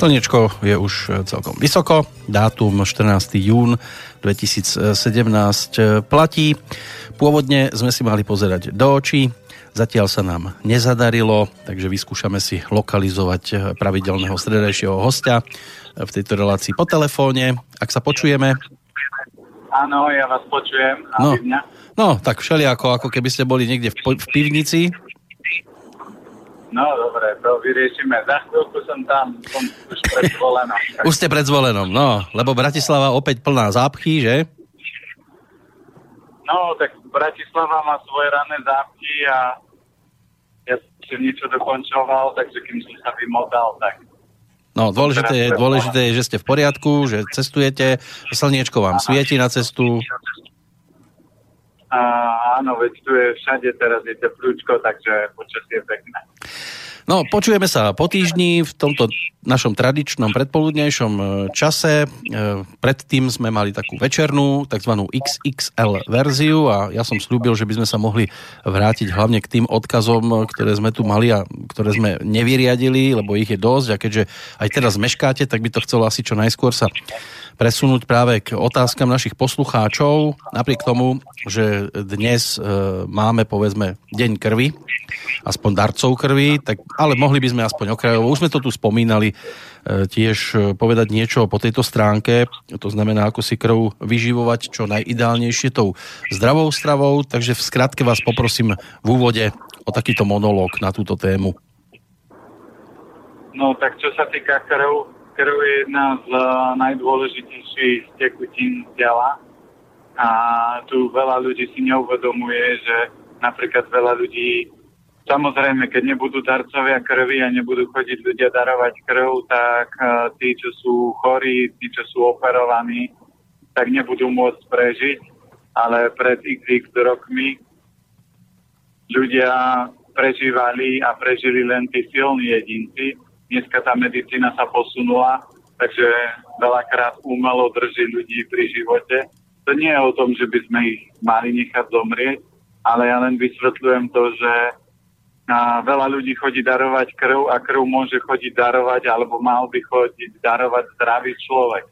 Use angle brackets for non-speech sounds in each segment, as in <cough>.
Slniečko je už celkom vysoko, dátum 14. jún 2017 platí. Pôvodne sme si mali pozerať do očí, zatiaľ sa nám nezadarilo, takže vyskúšame si lokalizovať pravidelného stredajšieho hostia v tejto relácii po telefóne. Ak sa počujeme... Áno, ja vás počujem. No, no, tak všelijako, ako keby ste boli niekde v, v pivnici, No dobre, to vyriešime. Za chvíľku som tam, som už pred zvolenom. <laughs> už ste pred zvolenom, no, lebo Bratislava opäť plná zápchy, že? No, tak Bratislava má svoje rané zápchy a ja som niečo dokončoval, takže kým som sa vymotal, tak No, dôležité je, dôležité je, že ste v poriadku, že cestujete, slniečko vám svieti na cestu. A, áno, veď tu je všade teraz je teplúčko, takže počasie je pekné. No, počujeme sa po týždni v tomto našom tradičnom predpoludnejšom e, čase. E, predtým sme mali takú večernú, tzv. XXL verziu a ja som slúbil, že by sme sa mohli vrátiť hlavne k tým odkazom, ktoré sme tu mali a ktoré sme nevyriadili, lebo ich je dosť a keďže aj teraz meškáte, tak by to chcelo asi čo najskôr sa presunúť práve k otázkam našich poslucháčov, napriek tomu, že dnes e, máme povedzme deň krvi, aspoň darcov krvi, tak, ale mohli by sme aspoň okrajovo, už sme to tu spomínali, e, tiež e, povedať niečo po tejto stránke, to znamená, ako si krv vyživovať čo najideálnejšie tou zdravou stravou, takže v skratke vás poprosím v úvode o takýto monológ na túto tému. No tak čo sa týka krv, krv je jedna z eh, najdôležitejších tekutín tela a tu veľa ľudí si neuvedomuje, že napríklad veľa ľudí Samozrejme, keď nebudú darcovia krvi a nebudú chodiť ľudia darovať krv, tak uh, tí, čo sú chorí, tí, čo sú operovaní, tak nebudú môcť prežiť. Ale pred x rokmi ľudia prežívali a prežili len tí silní jedinci, dneska tá medicína sa posunula, takže veľakrát umelo drží ľudí pri živote. To nie je o tom, že by sme ich mali nechať zomrieť, ale ja len vysvetľujem to, že a veľa ľudí chodí darovať krv a krv môže chodiť darovať, alebo mal by chodiť darovať zdravý človek.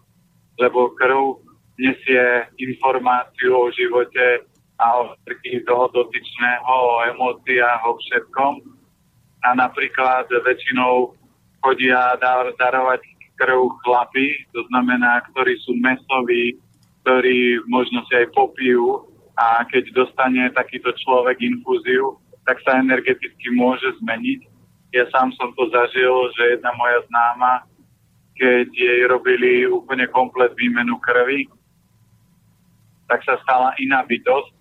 Lebo krv nesie informáciu o živote a o toho dotyčného, o emóciách, o všetkom. A napríklad väčšinou chodia dar, darovať krv chlapy, to znamená, ktorí sú mesoví, ktorí možno si aj popijú a keď dostane takýto človek infúziu, tak sa energeticky môže zmeniť. Ja sám som to zažil, že jedna moja známa, keď jej robili úplne komplet výmenu krvi, tak sa stala iná bytosť,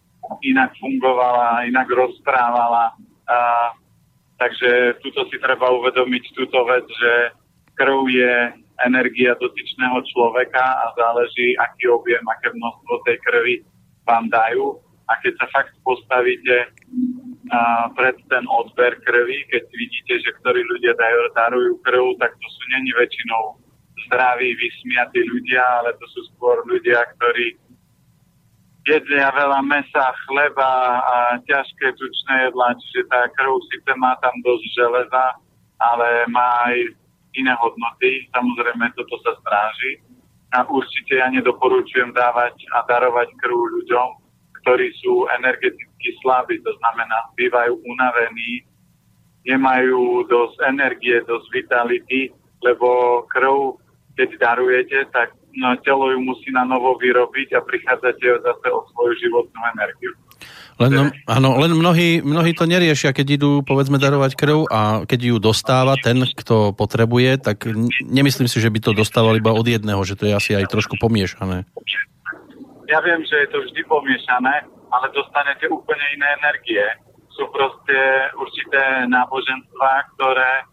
inak fungovala, inak rozprávala. A Takže tuto si treba uvedomiť túto vec, že krv je energia dotyčného človeka a záleží, aký objem, aké množstvo tej krvi vám dajú. A keď sa fakt postavíte a, pred ten odber krvi, keď vidíte, že ktorí ľudia dajú, darujú krv, tak to sú není väčšinou zdraví, vysmiatí ľudia, ale to sú skôr ľudia, ktorí jedia veľa mesa, chleba a ťažké tučné jedlá, čiže tá krv síce má tam dosť železa, ale má aj iné hodnoty. Samozrejme, toto sa stráži. A určite ja nedoporučujem dávať a darovať krv ľuďom, ktorí sú energeticky slabí, to znamená, bývajú unavení, nemajú dosť energie, dosť vitality, lebo krv, keď darujete, tak no, telo ju musí na novo vyrobiť a prichádzate zase o svoju životnú energiu. Len, no, áno, len mnohí, mnohí to neriešia, keď idú povedzme darovať krv a keď ju dostáva ten, kto potrebuje, tak nemyslím si, že by to dostával iba od jedného, že to je asi aj trošku pomiešané. Ja viem, že je to vždy pomiešané, ale dostanete úplne iné energie. Sú proste určité náboženstva, ktoré e,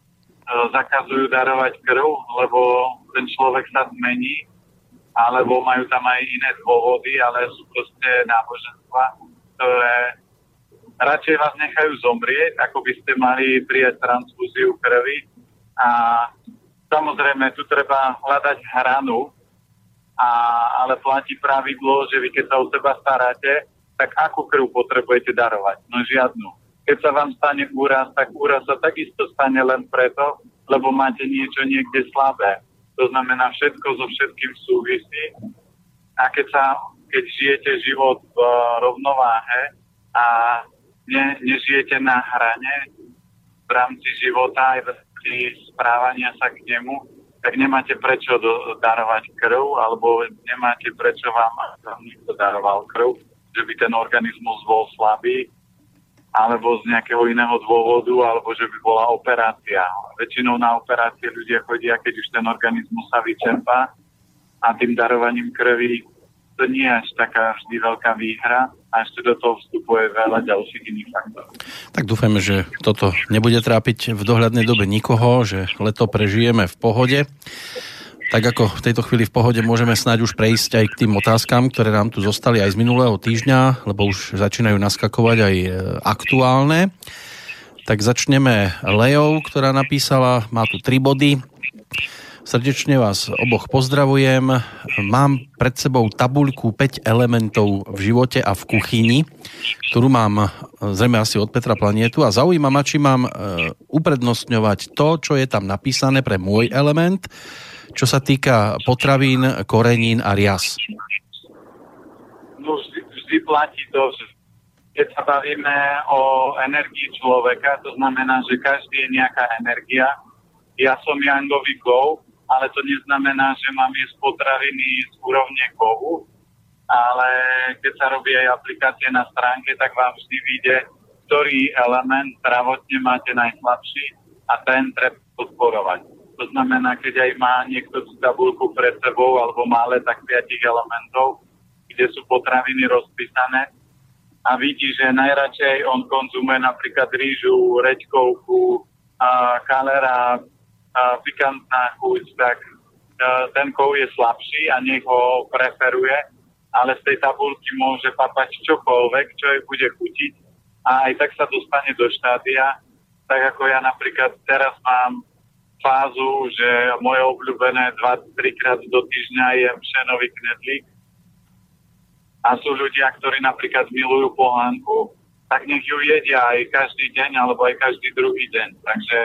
zakazujú darovať krv, lebo ten človek sa zmení alebo majú tam aj iné dôvody, ale sú proste náboženstva, ktoré radšej vás nechajú zomrieť, ako by ste mali prijať transfúziu krvi. A samozrejme, tu treba hľadať hranu, a, ale platí pravidlo, že vy keď sa o seba staráte, tak akú krv potrebujete darovať? No žiadnu. Keď sa vám stane úraz, tak úraz sa takisto stane len preto, lebo máte niečo niekde slabé To znamená, všetko so všetkým súvisí. A keď, sa, keď žijete život v rovnováhe a ne, nežijete na hrane v rámci života aj v rámci správania sa k nemu, tak nemáte prečo darovať krv, alebo nemáte prečo vám, vám niekto daroval krv, že by ten organizmus bol slabý, alebo z nejakého iného dôvodu, alebo že by bola operácia. Väčšinou na operácie ľudia chodia, keď už ten organizmus sa vyčerpá a tým darovaním krvi to nie je až taká vždy veľká výhra a ešte do toho vstupuje veľa ďalších iných faktorov. Tak dúfajme, že toto nebude trápiť v dohľadnej dobe nikoho, že leto prežijeme v pohode tak ako v tejto chvíli v pohode môžeme snáď už prejsť aj k tým otázkam, ktoré nám tu zostali aj z minulého týždňa, lebo už začínajú naskakovať aj e, aktuálne. Tak začneme Lejou, ktorá napísala, má tu tri body. Srdečne vás oboch pozdravujem. Mám pred sebou tabuľku 5 elementov v živote a v kuchyni, ktorú mám e, zrejme asi od Petra Planietu a zaujíma ma, či mám e, uprednostňovať to, čo je tam napísané pre môj element, čo sa týka potravín, korenín a rias? No vždy, vždy platí to, že keď sa bavíme o energii človeka, to znamená, že každý je nejaká energia. Ja som Jangový kov, ale to neznamená, že mám jesť potraviny z úrovne kovu, ale keď sa robí aj aplikácie na stránke, tak vám vždy vyjde, ktorý element zdravotne máte najslabší a ten treba podporovať. To znamená, keď aj má niekto tú tabulku pred sebou alebo mále tak piatich elementov, kde sú potraviny rozpísané a vidí, že najradšej on konzumuje napríklad rýžu, reďkovku, a kalera, a pikantná chuť, tak a, ten kov je slabší a nech ho preferuje, ale z tej tabulky môže papať čokoľvek, čo jej bude chutiť. A aj tak sa dostane do štádia, tak ako ja napríklad teraz mám fázu, že moje obľúbené 2-3 krát do týždňa je pšenový knedlík. A sú ľudia, ktorí napríklad milujú pohánku, tak nech ju jedia aj každý deň alebo aj každý druhý deň. Takže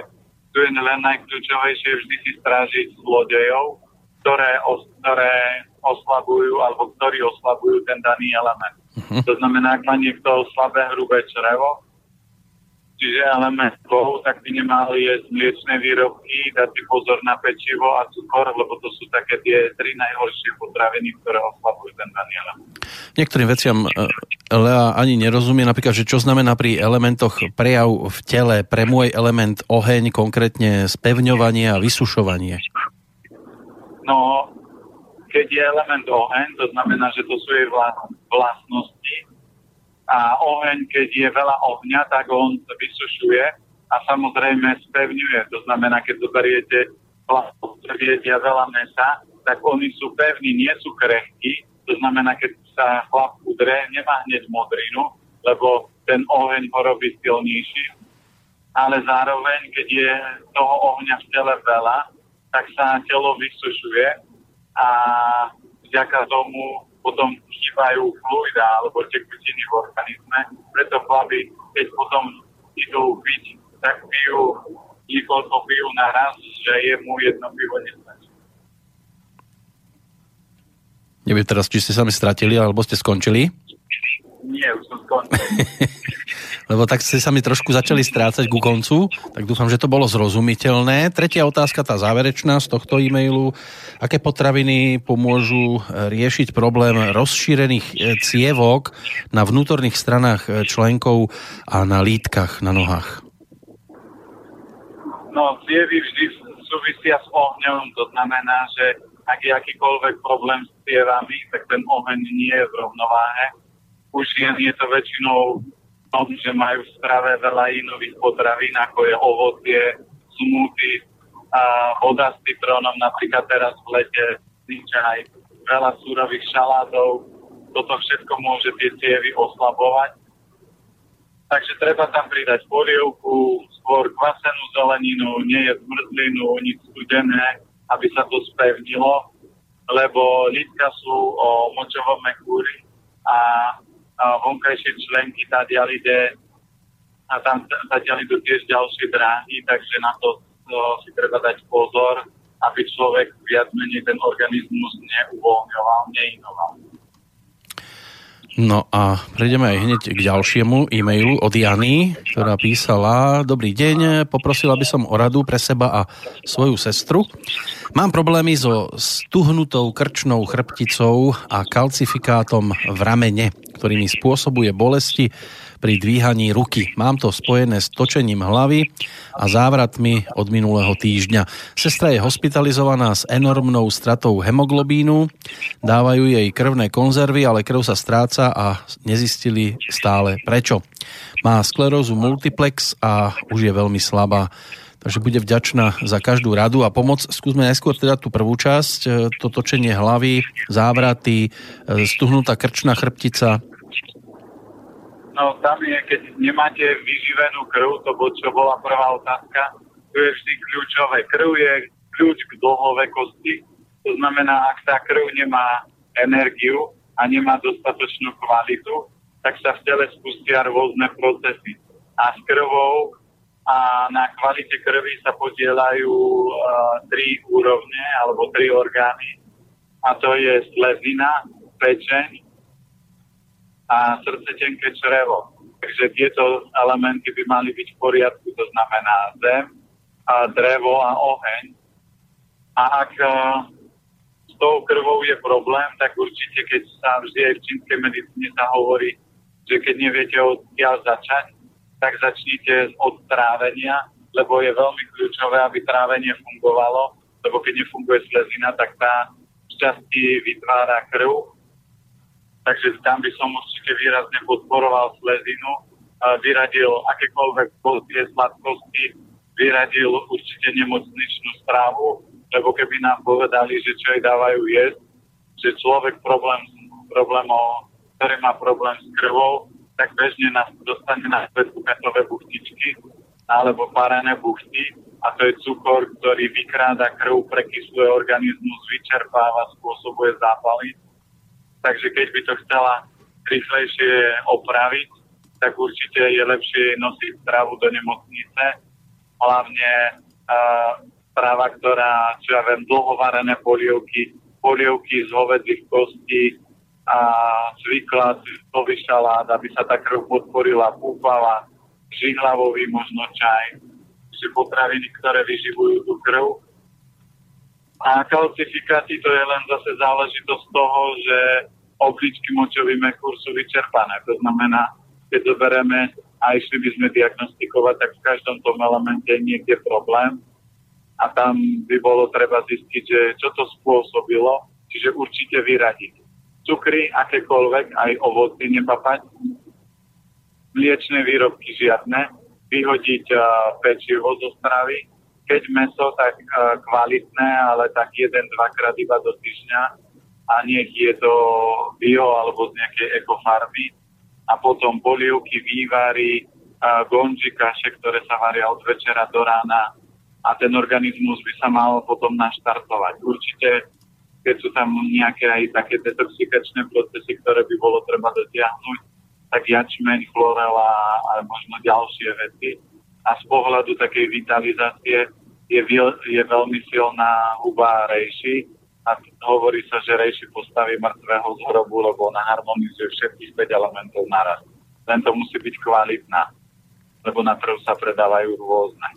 tu je len najkľúčovejšie vždy si strážiť zlodejov, ktoré, os, ktoré oslabujú alebo ktorí oslabujú ten daný element. Uh-huh. To znamená, ak má niekto slabé hrubé črevo, čiže element kohu, tak by nemali jesť mliečné výrobky, dať si pozor na pečivo a cukor, lebo to sú také tie tri najhoršie potraviny, ktoré oslabujú ten daný element. Niektorým veciam e, Lea ani nerozumie, napríklad, že čo znamená pri elementoch prejav v tele, pre môj element oheň, konkrétne spevňovanie a vysušovanie. No, keď je element oheň, to znamená, že to sú jej vlastnosti, a oheň, keď je veľa ohňa, tak on vysušuje a samozrejme spevňuje. To znamená, keď zoberiete jedia veľa mesa, tak oni sú pevní, nie sú krehkí. To znamená, keď sa chlap udre, nemá hneď modrinu, lebo ten oheň ho robí silnejší. Ale zároveň, keď je toho ohňa v tele veľa, tak sa telo vysušuje a vďaka tomu potom chýbajú fluida alebo tekutiny v organizme. Preto chlapi, keď potom idú piť, tak pijú niekoľko pijú naraz, že jemu jedno pivo nestačí. Neviem teraz, či ste sa mi stratili, alebo ste skončili? Nie, už som skončil. <laughs> lebo tak ste sa mi trošku začali strácať ku koncu, tak dúfam, že to bolo zrozumiteľné. Tretia otázka, tá záverečná z tohto e-mailu. Aké potraviny pomôžu e, riešiť problém rozšírených e, cievok na vnútorných stranách e, členkov a na lítkach na nohách? No, cievy vždy súvisia s ohňom, to znamená, že ak je akýkoľvek problém s cievami, tak ten oheň nie je v rovnováhe. Už je, je to väčšinou tom, že majú v strave veľa inových potravín, ako je ovocie, smoothie, a voda s citrónom, napríklad teraz v lete, aj veľa súrových šalátov. Toto všetko môže tie cievy oslabovať. Takže treba tam pridať polievku, skôr kvasenú zeleninu, nie je zmrzlinu, nič studené, aby sa to spevnilo, lebo lítka sú o močovom mechúri a vonkajšie členky tadiaľ ide a tam tadiaľ idú tiež ďalšie dráhy, takže na to, to si treba dať pozor aby človek viac menej ten organizmus neuvoľňoval, neinoval. No a prejdeme aj hneď k ďalšiemu e-mailu od Jany, ktorá písala Dobrý deň, poprosila by som o radu pre seba a svoju sestru. Mám problémy so stuhnutou krčnou chrbticou a kalcifikátom v ramene, ktorý mi spôsobuje bolesti pri dvíhaní ruky. Mám to spojené s točením hlavy a závratmi od minulého týždňa. Sestra je hospitalizovaná s enormnou stratou hemoglobínu, dávajú jej krvné konzervy, ale krv sa stráca a nezistili stále prečo. Má sklerózu multiplex a už je veľmi slabá takže bude vďačná za každú radu a pomoc. Skúsme najskôr teda tú prvú časť, e, to točenie hlavy, závraty, e, stuhnutá krčná chrbtica. No tam je, keď nemáte vyživenú krv, to bol, čo bola prvá otázka, to je vždy kľúčové. Krv je kľúč k dlhovekosti, to znamená, ak tá krv nemá energiu a nemá dostatočnú kvalitu, tak sa v tele spustia rôzne procesy. A s krvou a na kvalite krvi sa podielajú uh, tri úrovne alebo tri orgány a to je slezina, pečeň a srdce tenké črevo. Takže tieto elementy by mali byť v poriadku, to znamená zem, a drevo a oheň. A ak uh, s tou krvou je problém, tak určite, keď sa vždy aj v čínskej medicíne sa hovorí, že keď neviete odkiaľ začať, tak začnite od trávenia, lebo je veľmi kľúčové, aby trávenie fungovalo, lebo keď nefunguje slezina, tak tá časti vytvára krv Takže tam by som určite výrazne podporoval slezinu, vyradil akékoľvek tie sladkosti, vyradil určite nemocničnú správu, lebo keby nám povedali, že čo jej dávajú jesť, že človek problém, problémov, ktorý má problém s krvou, tak bežne nás dostane na svet metové buchtičky alebo parené buchty a to je cukor, ktorý vykráda krv, prekysluje organizmus, vyčerpáva, spôsobuje zápaly Takže keď by to chcela rýchlejšie opraviť, tak určite je lepšie nosiť stravu do nemocnice. Hlavne uh, ktorá, čo ja viem, dlhovarené polievky, polievky z hovedzích kostí a zvykla zvyklavý šalát, aby sa tá krv podporila, púpala, žihlavový možno čaj, že potraviny, ktoré vyživujú tú krv, a kalcifikáty to je len zase záležitosť toho, že obličky močový mechúr sú vyčerpané. To znamená, keď zoberieme a išli by sme diagnostikovať, tak v každom tom elemente je niekde problém a tam by bolo treba zistiť, že čo to spôsobilo, čiže určite vyradiť. Cukry, akékoľvek, aj ovoci nepapať, mliečne výrobky žiadne, vyhodiť uh, pečivo zo stravy, keď meso, tak uh, kvalitné, ale tak jeden, dvakrát iba do týždňa a nech je to bio alebo z nejakej ekofarmy a potom polievky, vývary, uh, gonži, kaše, ktoré sa varia od večera do rána a ten organizmus by sa mal potom naštartovať. Určite, keď sú tam nejaké aj také detoxikačné procesy, ktoré by bolo treba dotiahnuť, tak jačmeň, chlorela a možno ďalšie veci. A z pohľadu takej vitalizácie je, je veľmi silná huba rejši a hovorí sa, že rejši postaví mŕtvého z hrobu, lebo ona harmonizuje všetkých 5 elementov naraz. Len to musí byť kvalitná, lebo na trhu sa predávajú rôzne.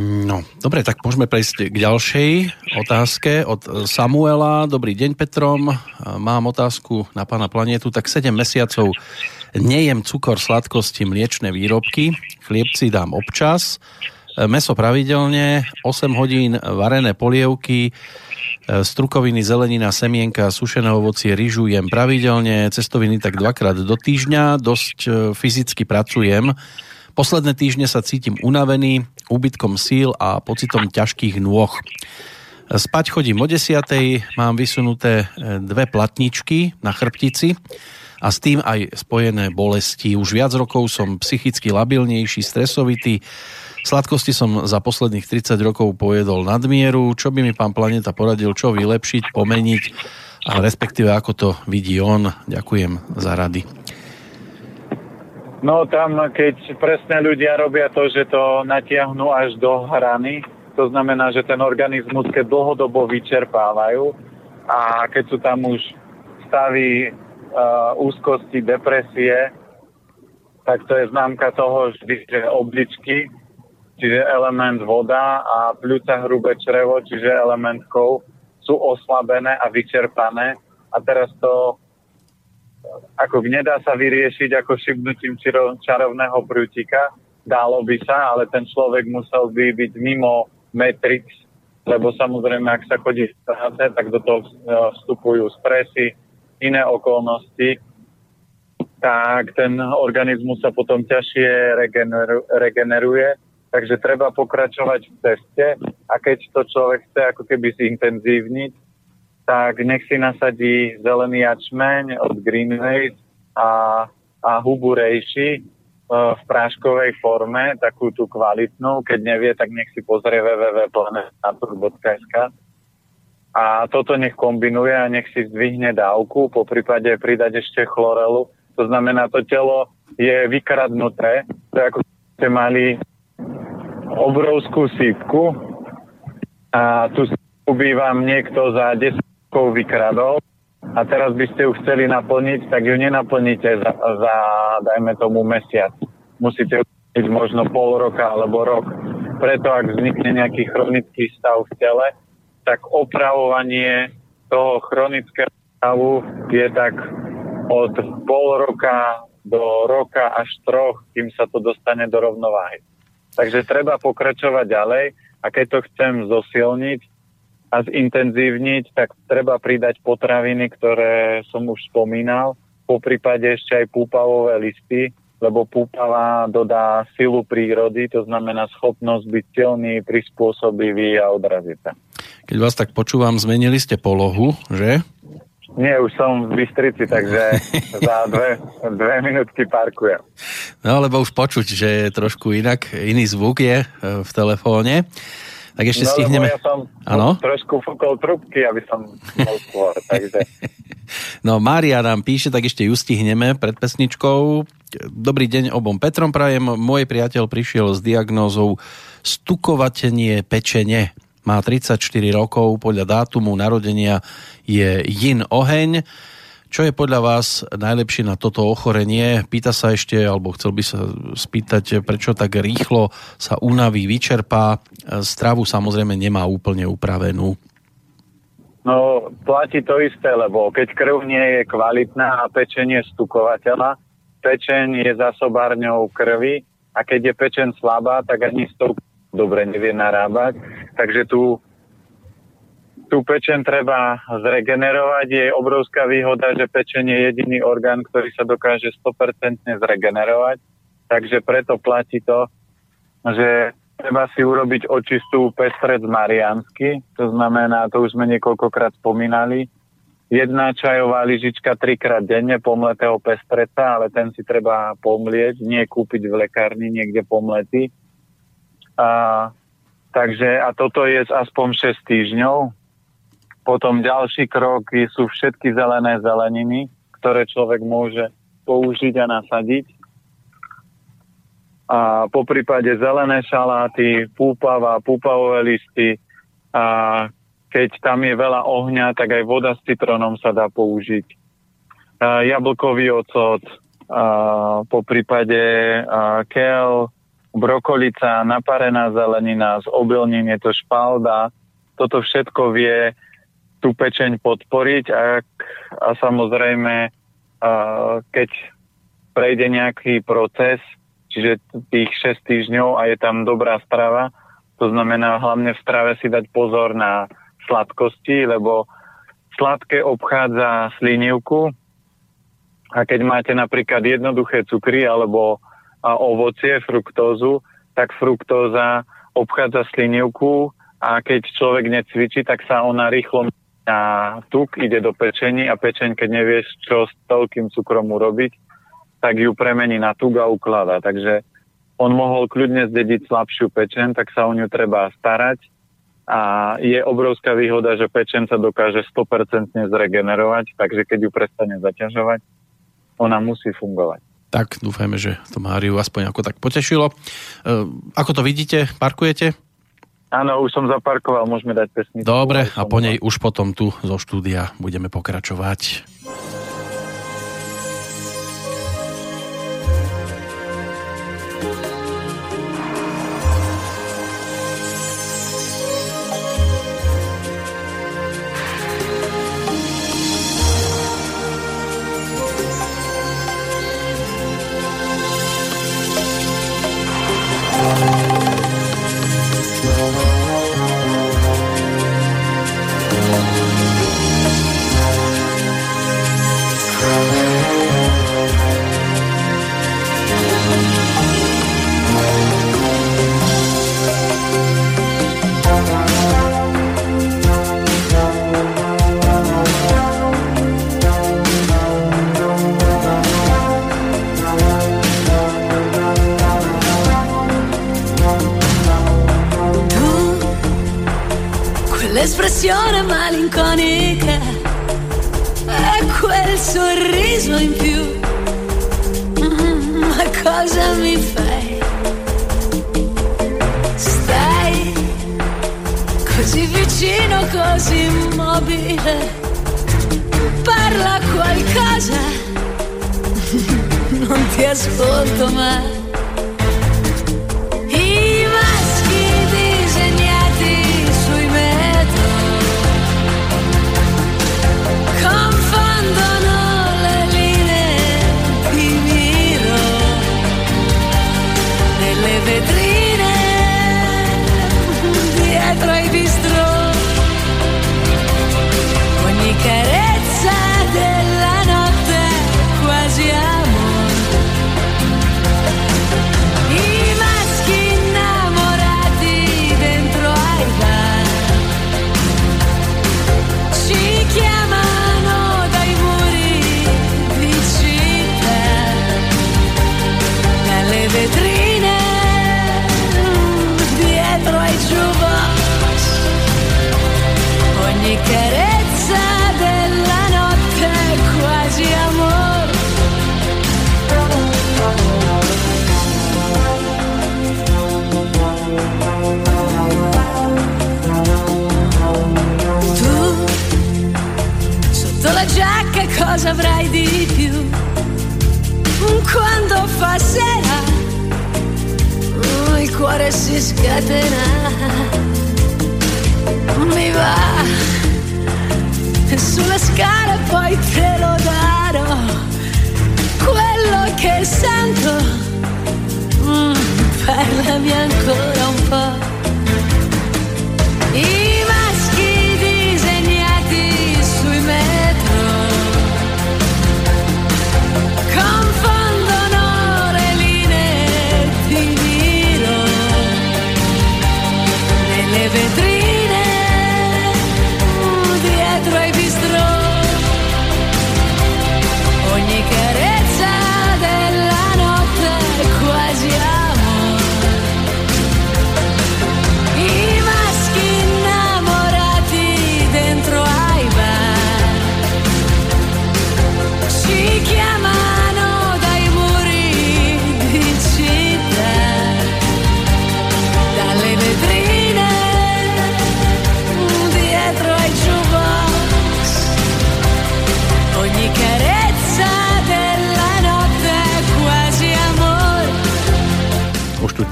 No, dobre, tak môžeme prejsť k ďalšej otázke od Samuela. Dobrý deň, Petrom. Mám otázku na pána planetu. Tak 7 mesiacov nejem cukor, sladkosti, mliečne výrobky. Chlieb dám občas meso pravidelne, 8 hodín varené polievky, e, strukoviny, zelenina, semienka, sušené ovocie, rýžu jem pravidelne, cestoviny tak dvakrát do týždňa, dosť e, fyzicky pracujem. Posledné týždne sa cítim unavený, úbytkom síl a pocitom ťažkých nôh. Spať chodím o 10. Mám vysunuté e, dve platničky na chrbtici a s tým aj spojené bolesti. Už viac rokov som psychicky labilnejší, stresovitý, Sladkosti som za posledných 30 rokov pojedol nadmieru. Čo by mi pán Planeta poradil, čo vylepšiť, pomeniť a respektíve ako to vidí on. Ďakujem za rady. No tam, keď presne ľudia robia to, že to natiahnu až do hrany, To znamená, že ten organizmus, keď dlhodobo vyčerpávajú a keď sú tam už stavy uh, úzkosti, depresie, tak to je známka toho, že obličky, čiže element voda a pľúca hrubé črevo, čiže element kov, sú oslabené a vyčerpané. A teraz to ako nedá sa vyriešiť ako šibnutím čarovného prútika, dálo by sa, ale ten človek musel by byť mimo Matrix, lebo samozrejme, ak sa chodí v práce, tak do toho vstupujú stresy, iné okolnosti, tak ten organizmus sa potom ťažšie regeneru, regeneruje. Takže treba pokračovať v ceste a keď to človek chce ako keby zintenzívniť, tak nech si nasadí zelený jačmeň od Greenway a, a hubu e, v práškovej forme, takú tú kvalitnú. Keď nevie, tak nech si pozrie www.planenatur.sk a toto nech kombinuje a nech si zdvihne dávku, po prípade pridať ešte chlorelu, to znamená, to telo je vykradnuté. To je ako ste mali obrovskú sípku a tu sípku by vám niekto za 10 rokov vykradol a teraz by ste ju chceli naplniť, tak ju nenaplníte za, za dajme tomu, mesiac. Musíte ju naplniť možno pol roka alebo rok. Preto, ak vznikne nejaký chronický stav v tele, tak opravovanie toho chronického stavu je tak od pol roka do roka až troch, kým sa to dostane do rovnováhy. Takže treba pokračovať ďalej a keď to chcem zosilniť a zintenzívniť, tak treba pridať potraviny, ktoré som už spomínal, po prípade ešte aj púpavové listy, lebo púpava dodá silu prírody, to znamená schopnosť byť silný, prispôsobivý a odraziť sa. Keď vás tak počúvam, zmenili ste polohu, že? Nie, už som v Bystrici, takže <laughs> za dve, dve minútky parkujem. No, lebo už počuť, že je trošku inak, iný zvuk je e, v telefóne. Tak ešte no, stihneme... ja som ano? trošku fúkol trubky, aby som bol skôr, <laughs> takže... No, Mária nám píše, tak ešte ju stihneme pred pesničkou. Dobrý deň obom Petrom prajem. Môj priateľ prišiel s diagnózou stukovatenie pečene má 34 rokov, podľa dátumu narodenia je Yin oheň. Čo je podľa vás najlepšie na toto ochorenie? Pýta sa ešte, alebo chcel by sa spýtať, prečo tak rýchlo sa unaví, vyčerpá. Stravu samozrejme nemá úplne upravenú. No, platí to isté, lebo keď krv nie je kvalitná a pečenie stukovateľa, pečeň je zasobárňou krvi a keď je pečen slabá, tak ani s tou dobre nevie narábať. Takže tu, tú pečen treba zregenerovať. Je obrovská výhoda, že pečen je jediný orgán, ktorý sa dokáže 100% zregenerovať. Takže preto platí to, že treba si urobiť očistú pestrec mariansky. To znamená, to už sme niekoľkokrát spomínali, jedna čajová lyžička trikrát denne pomletého pestreca, ale ten si treba pomlieť, nie kúpiť v lekárni niekde pomletý. A, takže, a toto je aspoň 6 týždňov. Potom ďalší krok sú všetky zelené zeleniny, ktoré človek môže použiť a nasadiť. A po prípade zelené šaláty, púpava, púpavové listy. A keď tam je veľa ohňa, tak aj voda s citrónom sa dá použiť. A jablkový ocot, a po prípade a kel, brokolica, naparená zelenina, z obilnín je to špalda. Toto všetko vie tú pečeň podporiť a, a samozrejme, keď prejde nejaký proces, čiže tých 6 týždňov a je tam dobrá strava, to znamená hlavne v strave si dať pozor na sladkosti, lebo sladké obchádza slinivku a keď máte napríklad jednoduché cukry alebo a ovocie, fruktózu, tak fruktóza obchádza slinivku a keď človek necvičí, tak sa ona rýchlo na tuk, ide do pečení a pečeň, keď nevieš, čo s toľkým cukrom urobiť, tak ju premení na tuk a ukladá. Takže on mohol kľudne zdediť slabšiu pečen, tak sa o ňu treba starať a je obrovská výhoda, že pečen sa dokáže 100% zregenerovať, takže keď ju prestane zaťažovať, ona musí fungovať. Tak dúfajme, že to Máriu aspoň ako tak potešilo. E, ako to vidíte? Parkujete? Áno, už som zaparkoval, môžeme dať pesničku. Dobre, a po nej už potom tu zo štúdia budeme pokračovať. 两颗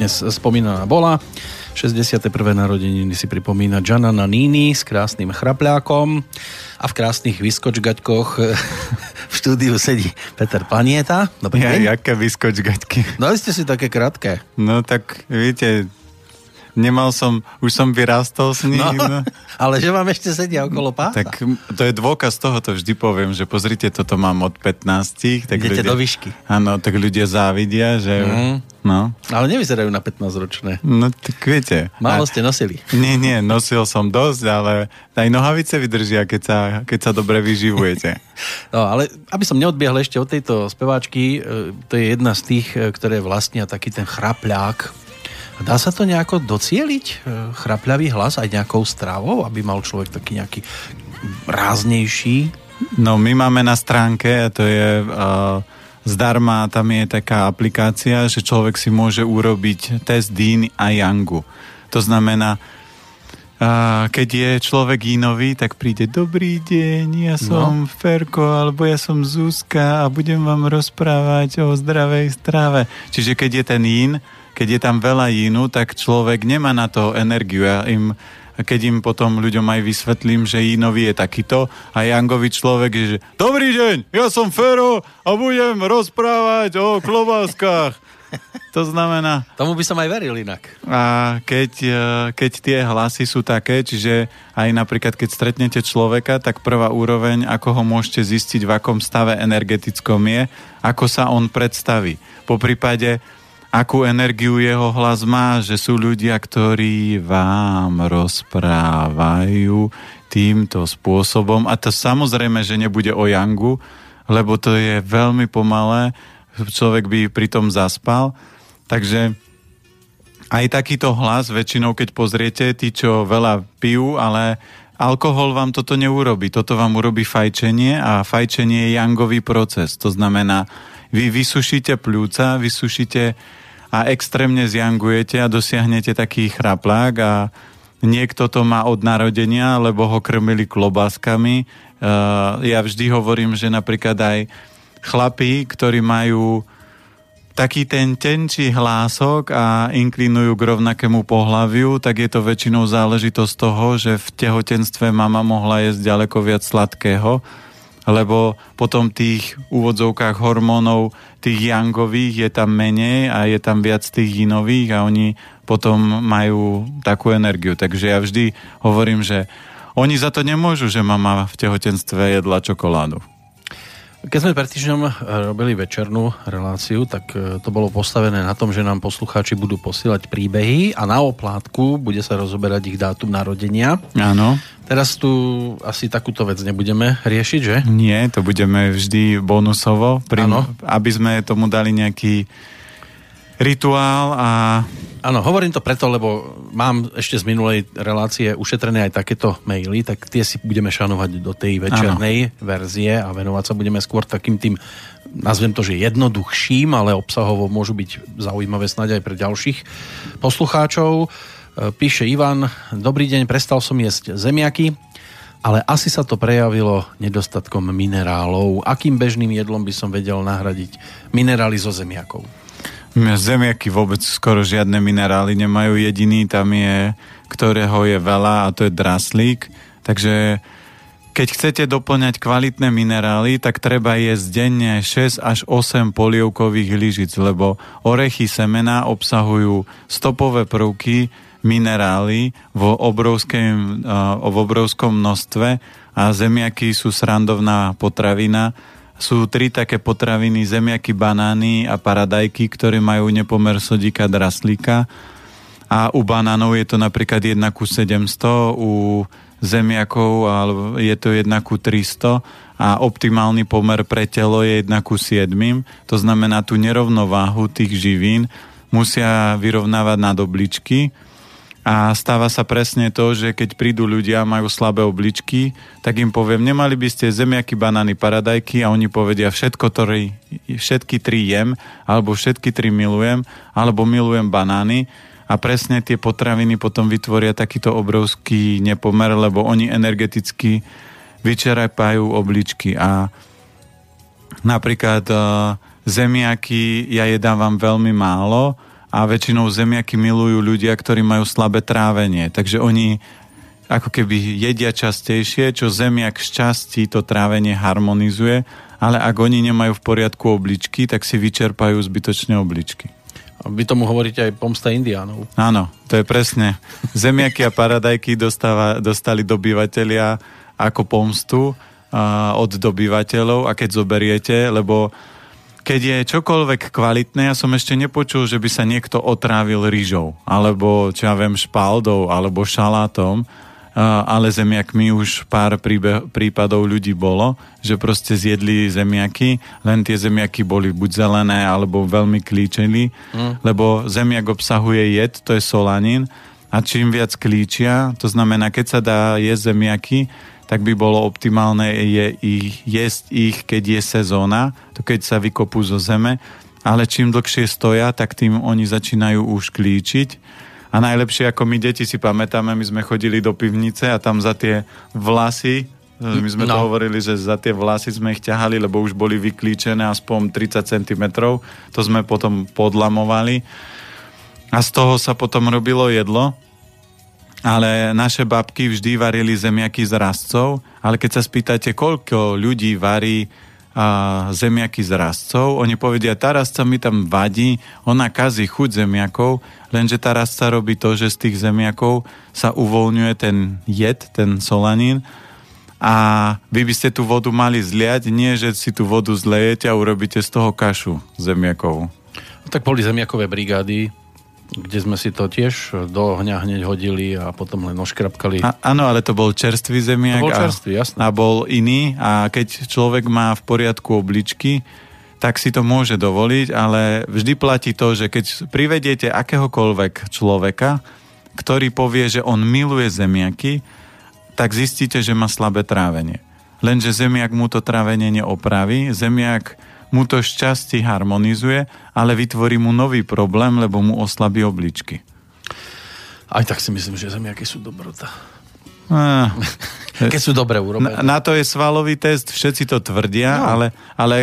spomínaná bola. 61. narodeniny si pripomína Gianna Nini s krásnym chrapľákom a v krásnych vyskočgaťkoch <laughs> v štúdiu sedí Peter Panieta. Dobrý ja, jaké vyskočgaťky? Dali ste si také krátke. No tak, viete, nemal som, už som vyrastol s ním. No, <laughs> ale že vám ešte sedia okolo pása. Tak to je dôkaz toho, to vždy poviem, že pozrite, toto mám od 15. Tak Idete ľudia, do výšky. Áno, tak ľudia závidia, že... Mm. No. Ale nevyzerajú na 15 ročné. No tak viete. Málo ste nosili. <laughs> Nie, nie, nosil som dosť, ale aj nohavice vydržia, keď sa, keď sa dobre vyživujete. <laughs> No, ale aby som neodbiehal ešte od tejto speváčky, e, to je jedna z tých, e, ktoré vlastnia taký ten chrapľák, Dá sa to nejako docieliť, e, chrapľavý hlas aj nejakou strávou, aby mal človek taký nejaký ráznejší? No my máme na stránke, to je uh, zdarma, tam je taká aplikácia, že človek si môže urobiť test Dean a Yangu. To znamená, A keď je človek inový, tak príde dobrý deň, ja som no. Ferko, alebo ja som Zuzka a budem vám rozprávať o zdravej strave. Čiže keď je ten in, keď je tam veľa inu, tak človek nemá na to energiu. Ja im, keď im potom ľuďom aj vysvetlím, že inový je takýto a Jangovi človek je, že dobrý deň, ja som Fero a budem rozprávať o klobáskach. <laughs> To znamená... Tomu by som aj veril inak. A keď, e, keď tie hlasy sú také, čiže aj napríklad keď stretnete človeka, tak prvá úroveň, ako ho môžete zistiť, v akom stave energetickom je, ako sa on predstaví. Po prípade, akú energiu jeho hlas má, že sú ľudia, ktorí vám rozprávajú týmto spôsobom. A to samozrejme, že nebude o Yangu, lebo to je veľmi pomalé človek by pritom zaspal. Takže aj takýto hlas väčšinou, keď pozriete, tí, čo veľa pijú, ale alkohol vám toto neurobi. Toto vám urobí fajčenie a fajčenie je jangový proces. To znamená, vy vysušíte pľúca, vysušíte a extrémne zjangujete a dosiahnete taký chraplák a niekto to má od narodenia, lebo ho krmili klobáskami. Uh, ja vždy hovorím, že napríklad aj chlapí, ktorí majú taký ten tenčí hlások a inklinujú k rovnakému pohľaviu, tak je to väčšinou záležitosť toho, že v tehotenstve mama mohla jesť ďaleko viac sladkého, lebo potom tých úvodzovkách hormónov, tých jangových je tam menej a je tam viac tých inových a oni potom majú takú energiu. Takže ja vždy hovorím, že oni za to nemôžu, že mama v tehotenstve jedla čokoládu. Keď sme pred týždňom eh, robili večernú reláciu, tak eh, to bolo postavené na tom, že nám poslucháči budú posielať príbehy a na oplátku bude sa rozoberať ich dátum narodenia. Áno. Teraz tu asi takúto vec nebudeme riešiť, že? Nie, to budeme vždy bonusovo, pri, aby sme tomu dali nejaký rituál a Áno, hovorím to preto, lebo mám ešte z minulej relácie ušetrené aj takéto maily, tak tie si budeme šanovať do tej večernej ano. verzie a venovať sa budeme skôr takým tým, nazvem to, že jednoduchším, ale obsahovo môžu byť zaujímavé snáď aj pre ďalších poslucháčov. E, píše Ivan, dobrý deň, prestal som jesť zemiaky, ale asi sa to prejavilo nedostatkom minerálov. Akým bežným jedlom by som vedel nahradiť minerály zo zemiakov? Zemiaky vôbec skoro žiadne minerály nemajú. Jediný tam je, ktorého je veľa a to je draslík. Takže keď chcete doplňať kvalitné minerály, tak treba jesť denne 6 až 8 polievkových lyžic, lebo orechy semena obsahujú stopové prvky, minerály v, obrovském, v obrovskom množstve a zemiaky sú srandovná potravina sú tri také potraviny, zemiaky, banány a paradajky, ktoré majú nepomer sodíka draslíka. A u banánov je to napríklad 1 ku 700, u zemiakov je to 1 ku 300 a optimálny pomer pre telo je 1 ku 7. To znamená tú nerovnováhu tých živín musia vyrovnávať na dobličky a stáva sa presne to, že keď prídu ľudia majú slabé obličky, tak im poviem, nemali by ste zemiaky, banány, paradajky? A oni povedia, všetko, ktorý, všetky tri jem, alebo všetky tri milujem, alebo milujem banány. A presne tie potraviny potom vytvoria takýto obrovský nepomer, lebo oni energeticky vyčerpajú obličky. A napríklad uh, zemiaky ja jedávam veľmi málo, a väčšinou zemiaky milujú ľudia, ktorí majú slabé trávenie. Takže oni ako keby jedia častejšie, čo zemiak z časti to trávenie harmonizuje, ale ak oni nemajú v poriadku obličky, tak si vyčerpajú zbytočne obličky. A vy tomu hovoríte aj pomsta indiánov. Áno, to je presne. Zemiaky a paradajky dostáva, dostali dobyvatelia ako pomstu uh, od dobyvateľov a keď zoberiete, lebo keď je čokoľvek kvalitné, ja som ešte nepočul, že by sa niekto otrávil rýžou, alebo, čo ja viem, špaldou, alebo šalátom, ale zemiakmi už pár príbe- prípadov ľudí bolo, že proste zjedli zemiaky, len tie zemiaky boli buď zelené, alebo veľmi klíčili, mm. lebo zemiak obsahuje jed, to je solanín, a čím viac klíčia, to znamená, keď sa dá jesť zemiaky, tak by bolo optimálne je ich, jesť ich, keď je sezóna, to keď sa vykopú zo zeme, ale čím dlhšie stoja, tak tým oni začínajú už klíčiť A najlepšie, ako my deti si pamätáme, my sme chodili do pivnice a tam za tie vlasy, e, my sme no. to hovorili, že za tie vlasy sme ich ťahali, lebo už boli vyklíčené aspoň 30 cm. To sme potom podlamovali. A z toho sa potom robilo jedlo. Ale naše babky vždy varili zemiaky z rastcov, ale keď sa spýtate, koľko ľudí varí a, zemiaky z rastcov, oni povedia, tá rastca mi tam vadí, ona kazí chuť zemiakov, lenže tá rastca robí to, že z tých zemiakov sa uvoľňuje ten jed, ten solanín a vy by ste tú vodu mali zliať, nie že si tú vodu zlejete a urobíte z toho kašu zemiakov. No, tak boli zemiakové brigády, kde sme si to tiež do ohňa hneď hodili a potom len oškrapkali. áno, ale to bol čerstvý zemiak. To bol čerstvý, jasné. A bol iný a keď človek má v poriadku obličky, tak si to môže dovoliť, ale vždy platí to, že keď privediete akéhokoľvek človeka, ktorý povie, že on miluje zemiaky, tak zistíte, že má slabé trávenie. Lenže zemiak mu to trávenie neopraví, zemiak mu to šťastie harmonizuje, ale vytvorí mu nový problém, lebo mu oslabí obličky. Aj tak si myslím, že zemiaky sú dobrota. Ah. <laughs> Keď sú dobre urobené. Na, na to je svalový test, všetci to tvrdia, no. ale, ale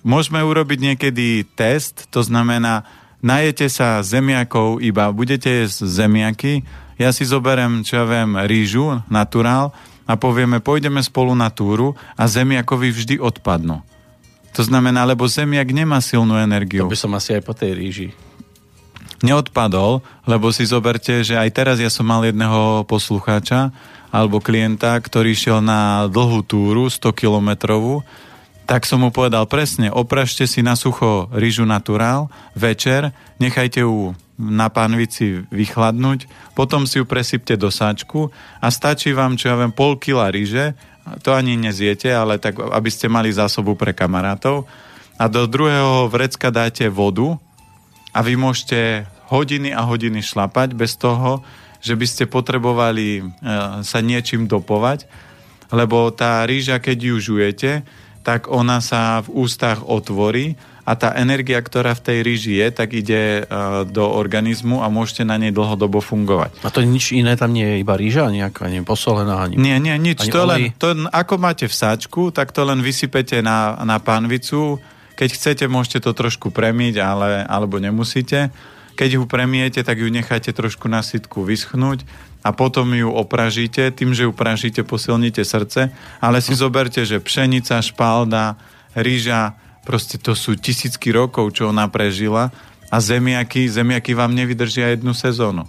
môžeme urobiť niekedy test, to znamená, najete sa zemiakov iba, budete jesť zemiaky, ja si zoberem, čo ja viem, rýžu, naturál a povieme, pôjdeme spolu na túru a zemiakovi vždy odpadnú. To znamená, lebo zemiak nemá silnú energiu. To by som asi aj po tej ríži. Neodpadol, lebo si zoberte, že aj teraz ja som mal jedného poslucháča alebo klienta, ktorý šiel na dlhú túru, 100 kilometrovú, tak som mu povedal presne, opražte si na sucho rýžu naturál, večer, nechajte ju na pánvici vychladnúť, potom si ju presypte do sáčku a stačí vám, čo ja viem, pol kila rýže to ani nezjete, ale tak, aby ste mali zásobu pre kamarátov. A do druhého vrecka dáte vodu a vy môžete hodiny a hodiny šlapať bez toho, že by ste potrebovali e, sa niečím dopovať, lebo tá rýža, keď ju žujete, tak ona sa v ústach otvorí a tá energia, ktorá v tej ríži je, tak ide uh, do organizmu a môžete na nej dlhodobo fungovať. A to nič iné tam nie je, iba rýža nejaká, nie posolená ani... Nie, nie, nič. Ani to len, to, ako máte v sáčku, tak to len vysypete na, na pánvicu. Keď chcete, môžete to trošku premiť, ale, alebo nemusíte. Keď ju premiete, tak ju necháte trošku na sitku vyschnúť a potom ju opražíte. Tým, že ju pražíte, posilníte srdce. Ale si zoberte, že pšenica, špalda, rýža, Proste to sú tisícky rokov, čo ona prežila a zemiaky, zemiaky vám nevydržia jednu sezónu.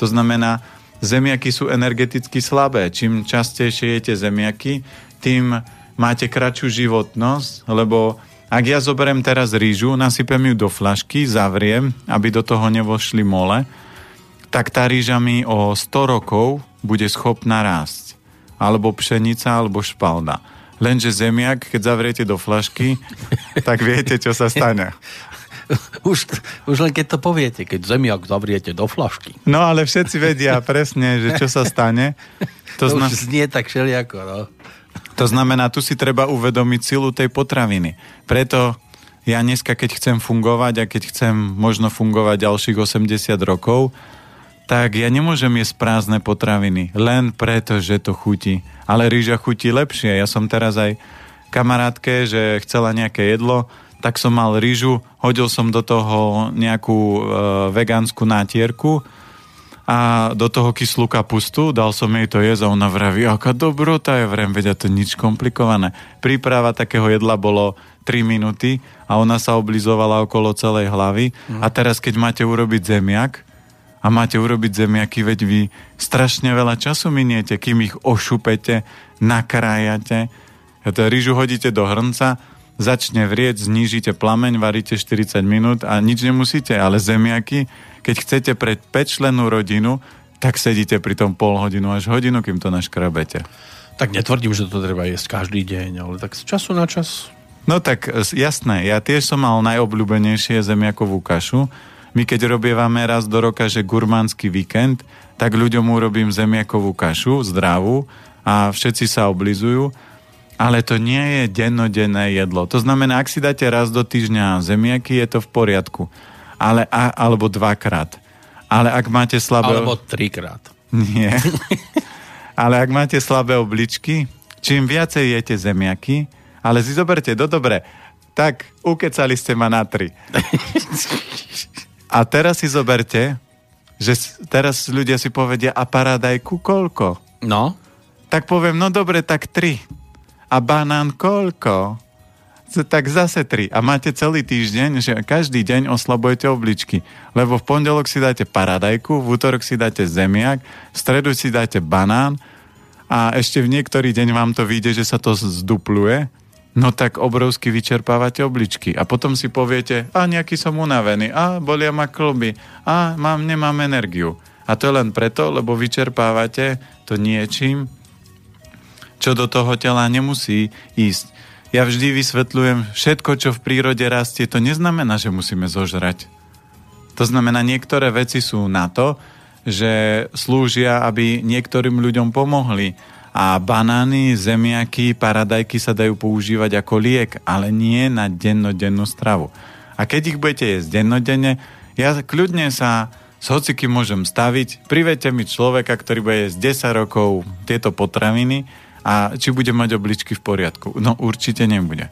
To znamená, zemiaky sú energeticky slabé. Čím častejšie jete zemiaky, tým máte kratšiu životnosť, lebo ak ja zoberiem teraz rýžu, nasypem ju do flašky, zavriem, aby do toho nevošli mole, tak tá rýža mi o 100 rokov bude schopná rásť. Alebo pšenica, alebo špalda. Lenže zemiak, keď zavriete do flašky, <laughs> tak viete, čo sa stane. <laughs> Už, už len keď to poviete, keď zemiak zavriete do flašky. No ale všetci vedia <laughs> presne, že čo sa stane. To, to zna... už znie tak všelijako, no. To znamená, tu si treba uvedomiť silu tej potraviny. Preto ja dneska, keď chcem fungovať a keď chcem možno fungovať ďalších 80 rokov, tak ja nemôžem jesť prázdne potraviny, len preto, že to chutí ale rýža chutí lepšie. Ja som teraz aj kamarátke, že chcela nejaké jedlo, tak som mal rýžu, hodil som do toho nejakú e, vegánsku nátierku a do toho kyslú kapustu, dal som jej to jesť a ona vraví, aká dobrota je, vrem, vedia to nič komplikované. Príprava takého jedla bolo 3 minúty a ona sa oblizovala okolo celej hlavy mm. a teraz keď máte urobiť zemiak, a máte urobiť zemiaky, veď vy strašne veľa času miniete, kým ich ošupete, nakrájate. To rýžu hodíte do hrnca, začne vrieť, znížite plameň, varíte 40 minút a nič nemusíte, ale zemiaky, keď chcete pre 5 členú rodinu, tak sedíte pri tom pol hodinu až hodinu, kým to naškrabete. Tak netvrdím, že to treba jesť každý deň, ale tak z času na čas. No tak jasné, ja tiež som mal najobľúbenejšie zemiakovú kašu, my keď robievame raz do roka, že gurmánsky víkend, tak ľuďom urobím zemiakovú kašu, zdravú a všetci sa oblizujú, ale to nie je dennodenné jedlo. To znamená, ak si dáte raz do týždňa zemiaky, je to v poriadku. Ale, a, alebo dvakrát. Ale ak máte slabé... Alebo trikrát. Nie. <laughs> ale ak máte slabé obličky, čím viacej jete zemiaky, ale si zoberte, do dobre, tak ukecali ste ma na tri. <laughs> A teraz si zoberte, že teraz ľudia si povedia, a paradajku koľko? No. Tak poviem, no dobre, tak tri. A banán koľko? tak zase tri. A máte celý týždeň, že každý deň oslabujete obličky. Lebo v pondelok si dáte paradajku, v útorok si dáte zemiak, v stredu si dáte banán a ešte v niektorý deň vám to vyjde, že sa to zdupluje, no tak obrovsky vyčerpávate obličky. A potom si poviete, a nejaký som unavený, a bolia ma klby, a mám, nemám energiu. A to len preto, lebo vyčerpávate to niečím, čo do toho tela nemusí ísť. Ja vždy vysvetľujem, všetko, čo v prírode rastie, to neznamená, že musíme zožrať. To znamená, niektoré veci sú na to, že slúžia, aby niektorým ľuďom pomohli. A banány, zemiaky, paradajky sa dajú používať ako liek, ale nie na dennodennú stravu. A keď ich budete jesť dennodenne, ja kľudne sa s hocikým môžem staviť, privedte mi človeka, ktorý bude jesť 10 rokov tieto potraviny a či bude mať obličky v poriadku. No určite nebude.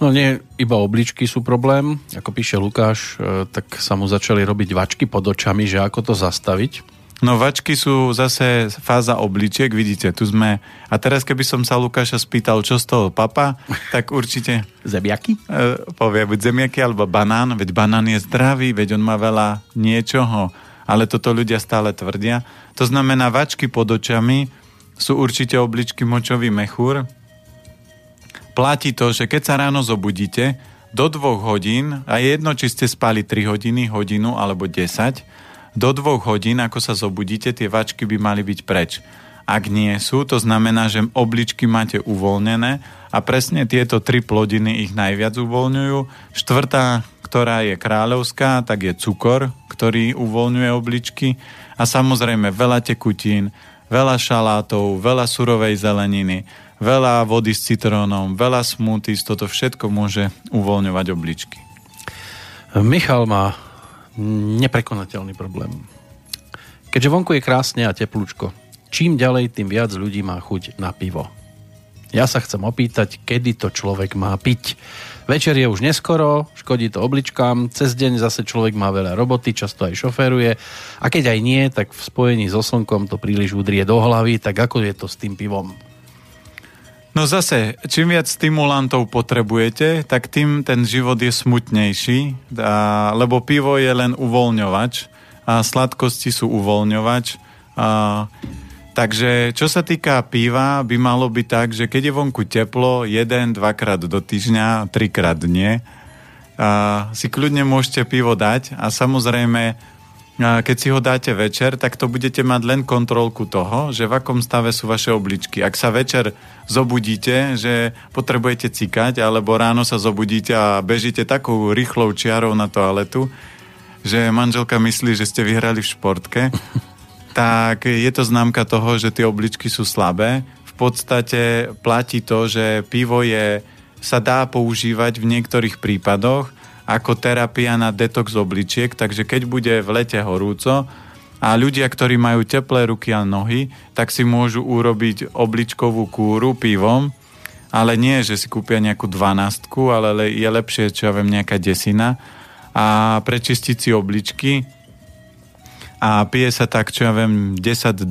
No nie, iba obličky sú problém. Ako píše Lukáš, e, tak sa mu začali robiť vačky pod očami, že ako to zastaviť. No vačky sú zase fáza obličiek, vidíte, tu sme. A teraz keby som sa Lukáša spýtal, čo z toho papa, tak určite... zemiaky? E, povie, buď zemiaky alebo banán, veď banán je zdravý, veď on má veľa niečoho. Ale toto ľudia stále tvrdia. To znamená, vačky pod očami sú určite obličky močový mechúr. Platí to, že keď sa ráno zobudíte, do dvoch hodín, a jedno, či ste spali 3 hodiny, hodinu alebo 10, do dvoch hodín, ako sa zobudíte, tie vačky by mali byť preč. Ak nie sú, to znamená, že obličky máte uvoľnené a presne tieto tri plodiny ich najviac uvoľňujú. Štvrtá, ktorá je kráľovská, tak je cukor, ktorý uvoľňuje obličky a samozrejme veľa tekutín, veľa šalátov, veľa surovej zeleniny, veľa vody s citrónom, veľa smoothies, toto všetko môže uvoľňovať obličky. Michal má neprekonateľný problém. Keďže vonku je krásne a teplúčko, čím ďalej, tým viac ľudí má chuť na pivo. Ja sa chcem opýtať, kedy to človek má piť. Večer je už neskoro, škodí to obličkám, cez deň zase človek má veľa roboty, často aj šoféruje a keď aj nie, tak v spojení so slnkom to príliš udrie do hlavy, tak ako je to s tým pivom? No zase, čím viac stimulantov potrebujete, tak tým ten život je smutnejší, a, lebo pivo je len uvoľňovač a sladkosti sú uvoľňovač. A, Takže čo sa týka piva, by malo byť tak, že keď je vonku teplo, jeden, dvakrát do týždňa, trikrát nie, a si kľudne môžete pivo dať a samozrejme, keď si ho dáte večer, tak to budete mať len kontrolku toho, že v akom stave sú vaše obličky. Ak sa večer zobudíte, že potrebujete cikať, alebo ráno sa zobudíte a bežíte takou rýchlou čiarou na toaletu, že manželka myslí, že ste vyhrali v športke, <laughs> tak je to známka toho, že tie obličky sú slabé. V podstate platí to, že pivo je, sa dá používať v niektorých prípadoch ako terapia na detox obličiek, takže keď bude v lete horúco a ľudia, ktorí majú teplé ruky a nohy, tak si môžu urobiť obličkovú kúru pivom, ale nie, že si kúpia nejakú dvanástku, ale je lepšie, čo ja viem, nejaká desina a prečistiť si obličky a pije sa tak, čo ja viem, 10-12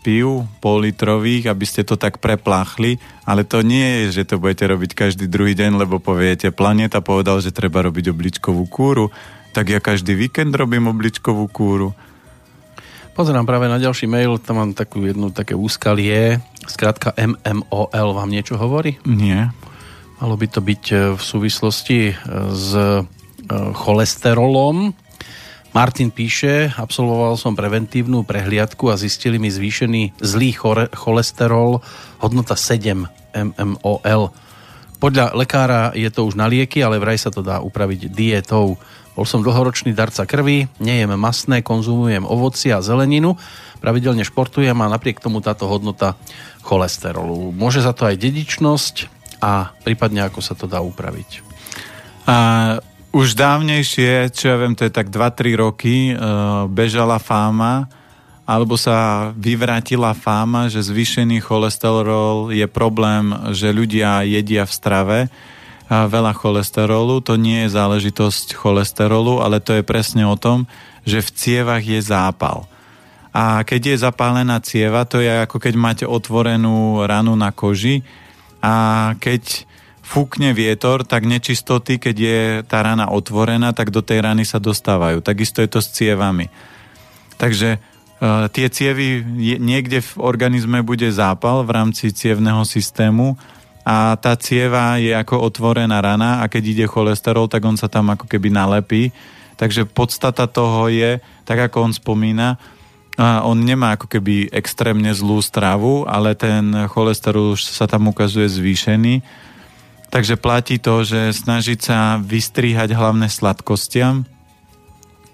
pív pol litrových, aby ste to tak prepláchli, ale to nie je, že to budete robiť každý druhý deň, lebo poviete, Planeta povedal, že treba robiť obličkovú kúru, tak ja každý víkend robím obličkovú kúru. Pozerám práve na ďalší mail, tam mám takú jednu také úskalie, skrátka MMOL vám niečo hovorí? Nie. Malo by to byť e, v súvislosti e, s e, cholesterolom, Martin píše, absolvoval som preventívnu prehliadku a zistili mi zvýšený zlý cholesterol, hodnota 7 mmol. Podľa lekára je to už na lieky, ale vraj sa to dá upraviť dietou. Bol som dlhoročný darca krvi, nejem masné, konzumujem ovoci a zeleninu, pravidelne športujem a napriek tomu táto hodnota cholesterolu. Môže za to aj dedičnosť a prípadne ako sa to dá upraviť? A Už dávnejšie, čo ja viem, to je tak 2-3 roky, uh, bežala fáma, alebo sa vyvrátila fáma, že zvýšený cholesterol je problém, že ľudia jedia v strave veľa cholesterolu. To nie je záležitosť cholesterolu, ale to je presne o tom, že v cievach je zápal. A keď je zapálená cieva, to je ako keď máte otvorenú ranu na koži a keď fúkne vietor, tak nečistoty, keď je tá rana otvorená, tak do tej rany sa dostávajú. Takisto je to s cievami. Takže uh, tie cievy, niekde v organizme bude zápal v rámci cievného systému a tá cieva je ako otvorená rana a keď ide cholesterol, tak on sa tam ako keby nalepí. Takže podstata toho je, tak ako on spomína, a on nemá ako keby extrémne zlú stravu, ale ten cholesterol už sa tam ukazuje zvýšený Takže platí to, že snažiť sa vystrihať hlavné sladkostiam,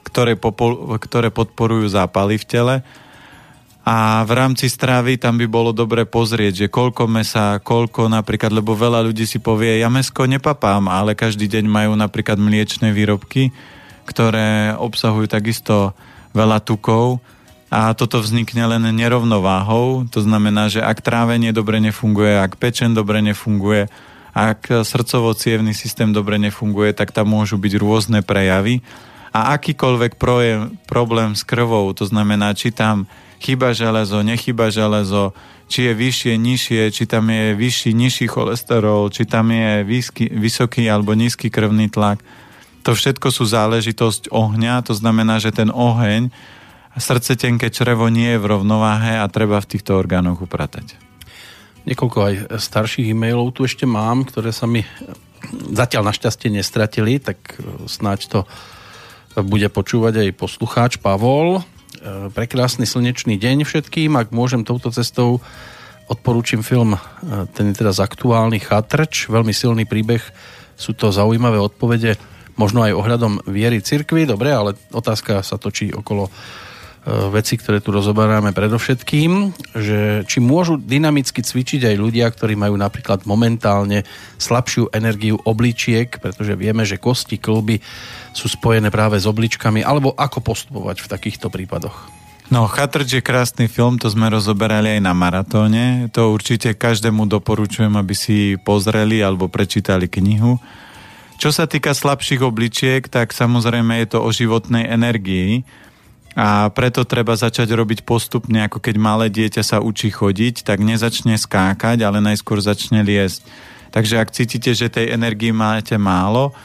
ktoré, popol, ktoré podporujú zápaly v tele. A v rámci stravy tam by bolo dobre pozrieť, že koľko mesa, koľko napríklad, lebo veľa ľudí si povie, ja mesko nepapám, ale každý deň majú napríklad mliečne výrobky, ktoré obsahujú takisto veľa tukov a toto vznikne len nerovnováhou. To znamená, že ak trávenie dobre nefunguje, ak pečen dobre nefunguje, ak srdcovo systém dobre nefunguje, tak tam môžu byť rôzne prejavy. A akýkoľvek projem, problém s krvou, to znamená, či tam chyba železo, nechyba železo, či je vyššie, nižšie, či tam je vyšší, nižší cholesterol, či tam je vysky, vysoký alebo nízky krvný tlak. To všetko sú záležitosť ohňa, to znamená, že ten oheň, srdce tenké črevo nie je v rovnováhe a treba v týchto orgánoch upratať. Niekoľko aj starších e-mailov tu ešte mám, ktoré sa mi zatiaľ našťastie nestratili, tak e, snáď to bude počúvať aj poslucháč Pavol. E, prekrásny slnečný deň všetkým. Ak môžem touto cestou odporúčim film, e, ten je teraz aktuálny Chatrč, veľmi silný príbeh, sú to zaujímavé odpovede, možno aj ohľadom viery cirkvy, dobre, ale otázka sa točí okolo veci, ktoré tu rozoberáme predovšetkým, že či môžu dynamicky cvičiť aj ľudia, ktorí majú napríklad momentálne slabšiu energiu obličiek, pretože vieme, že kosti, kluby sú spojené práve s obličkami, alebo ako postupovať v takýchto prípadoch? No, Chatrč je krásny film, to sme rozoberali aj na maratóne. To určite každému doporučujem, aby si pozreli alebo prečítali knihu. Čo sa týka slabších obličiek, tak samozrejme je to o životnej energii a preto treba začať robiť postupne, ako keď malé dieťa sa učí chodiť, tak nezačne skákať, ale najskôr začne liesť. Takže ak cítite, že tej energii máte málo,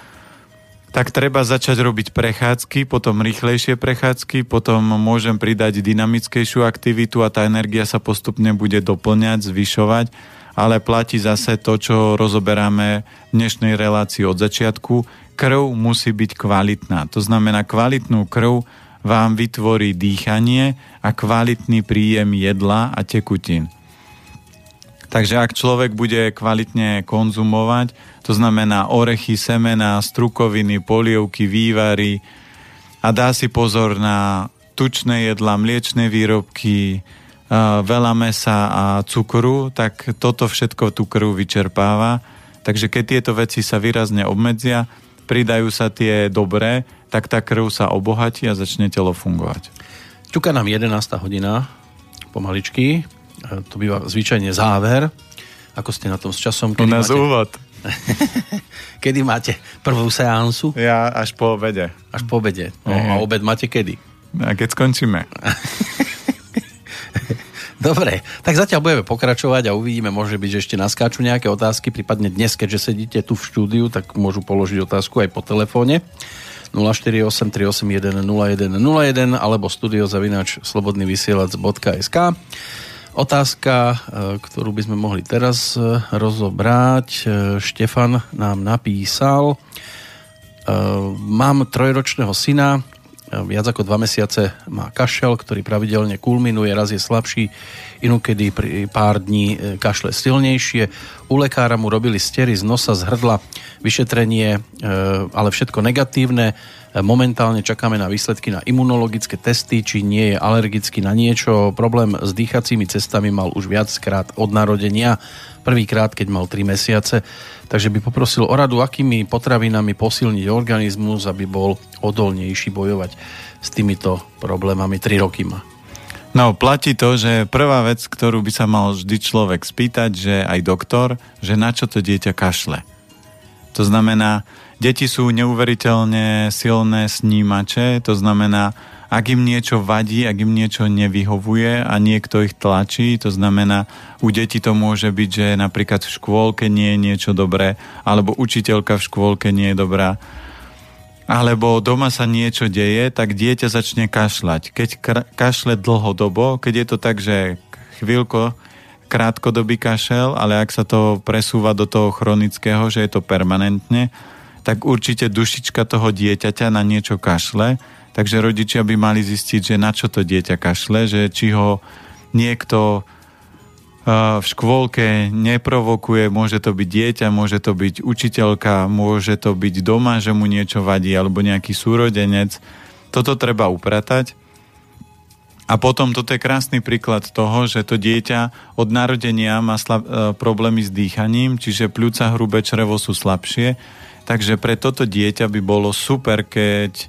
tak treba začať robiť prechádzky, potom rýchlejšie prechádzky, potom môžem pridať dynamickejšiu aktivitu a tá energia sa postupne bude doplňať, zvyšovať, ale platí zase to, čo rozoberáme v dnešnej relácii od začiatku. Krv musí byť kvalitná. To znamená kvalitnú krv vám vytvorí dýchanie a kvalitný príjem jedla a tekutín. Takže ak človek bude kvalitne konzumovať, to znamená orechy, semena, strukoviny, polievky, vývary a dá si pozor na tučné jedla, mliečne výrobky, veľa mesa a cukru, tak toto všetko tú krv vyčerpáva. Takže keď tieto veci sa výrazne obmedzia, pridajú sa tie dobré, tak tá krv sa obohatí a začne telo fungovať. Čuka nám 11. hodina, pomaličky. E, to býva zvyčajne záver. Ako ste na tom s časom? Kedy U nás máte... úvod. <laughs> kedy máte prvú seansu? Ja až po obede. Až po obede. No, a obed máte kedy? A keď skončíme. <laughs> Dobre, tak zatiaľ budeme pokračovať a uvidíme, môže byť, že ešte naskáču nejaké otázky, prípadne dnes, keďže sedíte tu v štúdiu, tak môžu položiť otázku aj po telefóne. 048 381 0101 alebo studiozavinač slobodnyvysielac.sk Otázka, e, ktorú by sme mohli teraz e, rozobrať. E, Štefan nám napísal. Mám trojročného syna, viac ako dva mesiace má kašel, ktorý pravidelne kulminuje, raz je slabší, inokedy pri pár dní e, kašle silnejšie. U lekára mu robili stery z nosa, z hrdla, vyšetrenie, e, ale všetko negatívne. E, momentálne čakáme na výsledky na imunologické testy, či nie je alergický na niečo. Problém s dýchacími cestami mal už viackrát od narodenia prvýkrát, keď mal 3 mesiace, takže by poprosil o radu, akými potravinami posilniť organizmus, aby bol odolnejší bojovať s týmito problémami. 3 roky má. No, platí to, že prvá vec, ktorú by sa mal vždy človek spýtať, že aj doktor, že na čo to dieťa kašle. To znamená, deti sú neuveriteľne silné snímače, to znamená, ak im niečo vadí, ak im niečo nevyhovuje a niekto ich tlačí, to znamená, u detí to môže byť, že napríklad v škôlke nie je niečo dobré, alebo učiteľka v škôlke nie je dobrá, alebo doma sa niečo deje, tak dieťa začne kašľať. Keď kašle dlhodobo, keď je to tak, že chvíľko, krátkodobý kašel, ale ak sa to presúva do toho chronického, že je to permanentne, tak určite dušička toho dieťaťa na niečo kašle, takže rodičia by mali zistiť, že na čo to dieťa kašle, že či ho niekto v škôlke neprovokuje, môže to byť dieťa, môže to byť učiteľka, môže to byť doma, že mu niečo vadí, alebo nejaký súrodenec. Toto treba upratať. A potom toto je krásny príklad toho, že to dieťa od narodenia má slab, e, problémy s dýchaním, čiže pľúca hrubé črevo sú slabšie. Takže pre toto dieťa by bolo super, keď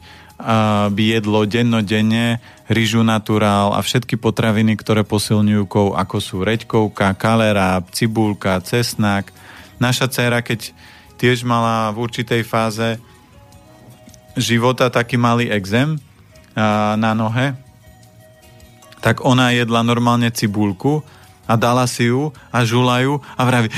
by jedlo dennodenne rýžu naturál a všetky potraviny, ktoré posilňujú kov, ako sú reďkovka, kalera, cibulka, cesnak. Naša dcera, keď tiež mala v určitej fáze života taký malý exém na nohe, tak ona jedla normálne cibulku a dala si ju a žulajú a vraví,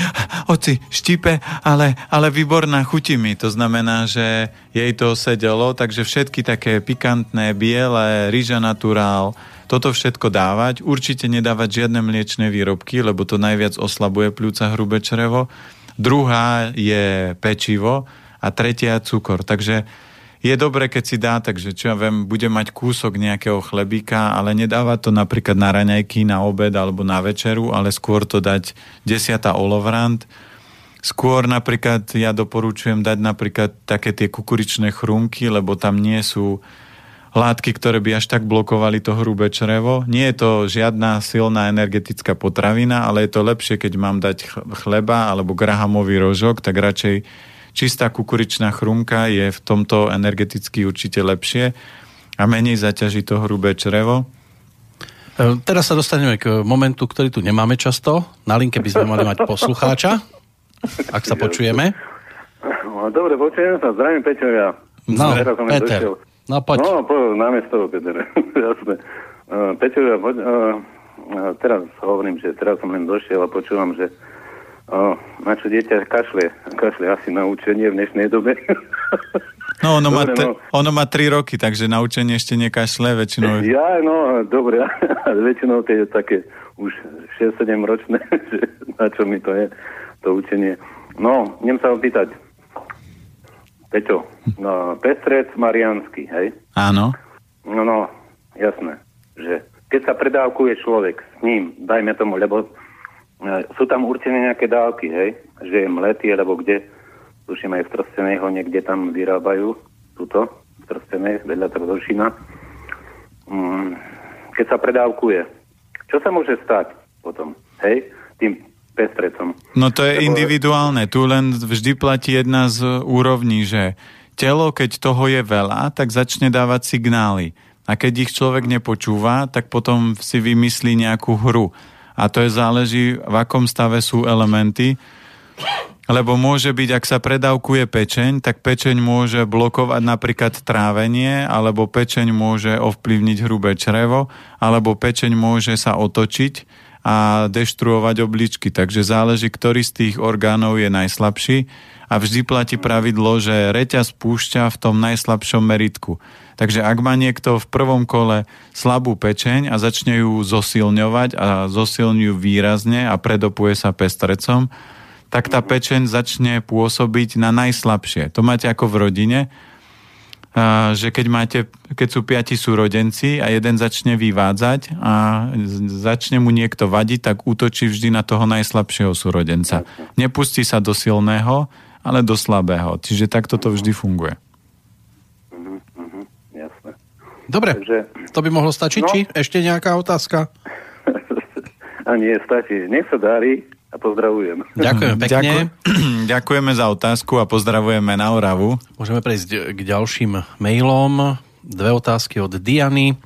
oci, štípe, ale, ale výborná, chutí mi. To znamená, že jej to sedelo, takže všetky také pikantné, biele, rýža naturál, toto všetko dávať. Určite nedávať žiadne mliečne výrobky, lebo to najviac oslabuje pľúca hrubé črevo. Druhá je pečivo a tretia cukor. Takže je dobré, keď si dá, takže čo ja viem, bude mať kúsok nejakého chlebíka, ale nedáva to napríklad na raňajky, na obed alebo na večeru, ale skôr to dať desiata olovrant. Skôr napríklad ja doporučujem dať napríklad také tie kukuričné chrumky, lebo tam nie sú látky, ktoré by až tak blokovali to hrubé črevo. Nie je to žiadna silná energetická potravina, ale je to lepšie, keď mám dať chleba alebo grahamový rožok, tak radšej čistá kukuričná chrumka je v tomto energeticky určite lepšie a menej zaťaží to hrubé črevo. E, teraz sa dostaneme k momentu, ktorý tu nemáme často. Na linke by sme mali mať poslucháča, ak sa počujeme. No, dobre, počujem sa. Zdravím, Peťo, ja. No, Peter. No, poď. No, po, námiesto, Peter. <laughs> Jasné. Uh, Peťo, ja, poď, uh, teraz hovorím, že teraz som len došiel a počúvam, že O, na čo dieťa kašle? Kašle asi na učenie v dnešnej dobe. No, ono, dobre, má te, no. ono má 3 roky, takže na učenie ešte nekašle väčšinou. Ja, no, dobre, <laughs> väčšinou to je také už 6-7 ročné, <laughs> že na čo mi to je, to učenie. No, idem sa opýtať. Peťo, no, Pestrec Mariansky, hej? Áno. No, no, jasné, že keď sa predávkuje človek s ním, dajme tomu, lebo sú tam určené nejaké dávky, hej? Že je mletý, alebo kde, tuším aj v Trstenej ho niekde tam vyrábajú, túto, v Trstenej, vedľa Trdošina. Mm, keď sa predávkuje, čo sa môže stať potom, hej? Tým pestrecom. No to je Lebo... individuálne, tu len vždy platí jedna z úrovní, že telo, keď toho je veľa, tak začne dávať signály. A keď ich človek nepočúva, tak potom si vymyslí nejakú hru a to je záleží, v akom stave sú elementy, lebo môže byť, ak sa predávkuje pečeň, tak pečeň môže blokovať napríklad trávenie, alebo pečeň môže ovplyvniť hrubé črevo, alebo pečeň môže sa otočiť a deštruovať obličky. Takže záleží, ktorý z tých orgánov je najslabší a vždy platí pravidlo, že reťaz púšťa v tom najslabšom meritku. Takže ak má niekto v prvom kole slabú pečeň a začne ju zosilňovať a zosilňujú výrazne a predopuje sa pestrecom, tak tá pečeň začne pôsobiť na najslabšie. To máte ako v rodine, že keď, máte, keď sú piati súrodenci a jeden začne vyvádzať a začne mu niekto vadiť, tak útočí vždy na toho najslabšieho súrodenca. Nepustí sa do silného, ale do slabého. Čiže takto to vždy funguje. Dobre, Takže, to by mohlo stačiť, no, či ešte nejaká otázka? <laughs> a nie, stačí. Nech sa darí a pozdravujem. Ďakujem pekne. Ďakujem, <clears throat> ďakujeme za otázku a pozdravujeme na Oravu. Môžeme prejsť k ďalším mailom. Dve otázky od Diany.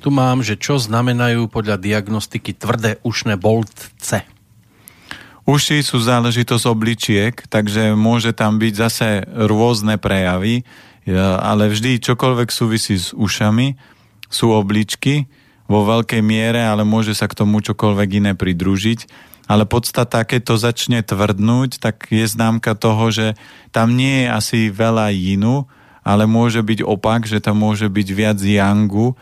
Tu mám, že čo znamenajú podľa diagnostiky tvrdé ušné boltce? Uši sú záležitosť obličiek, takže môže tam byť zase rôzne prejavy, ale vždy čokoľvek súvisí s ušami, sú obličky vo veľkej miere, ale môže sa k tomu čokoľvek iné pridružiť. Ale podstata, keď to začne tvrdnúť, tak je známka toho, že tam nie je asi veľa jinu, ale môže byť opak, že tam môže byť viac yangu,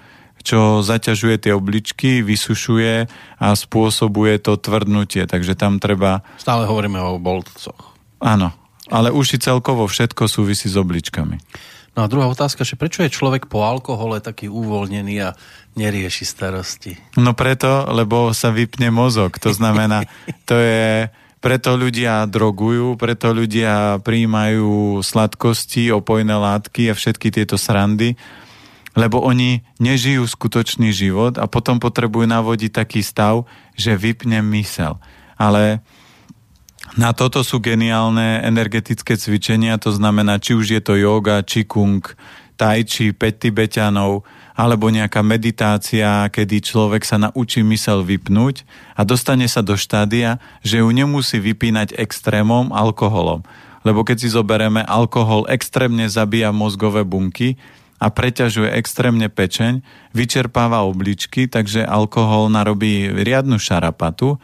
čo zaťažuje tie obličky, vysušuje a spôsobuje to tvrdnutie. Takže tam treba... Stále hovoríme o boltcoch. Áno, ale uši celkovo všetko súvisí s obličkami. No a druhá otázka, že prečo je človek po alkohole taký uvoľnený a nerieši starosti? No preto, lebo sa vypne mozog. To znamená, <laughs> to je... Preto ľudia drogujú, preto ľudia príjmajú sladkosti, opojné látky a všetky tieto srandy, lebo oni nežijú skutočný život a potom potrebujú navodiť taký stav, že vypne mysel. Ale na toto sú geniálne energetické cvičenia, to znamená, či už je to yoga, kung, tai chi, 5 tibetanov, alebo nejaká meditácia, kedy človek sa naučí mysel vypnúť a dostane sa do štádia, že ju nemusí vypínať extrémom alkoholom. Lebo keď si zoberieme, alkohol extrémne zabíja mozgové bunky, a preťažuje extrémne pečeň, vyčerpáva obličky, takže alkohol narobí riadnu šarapatu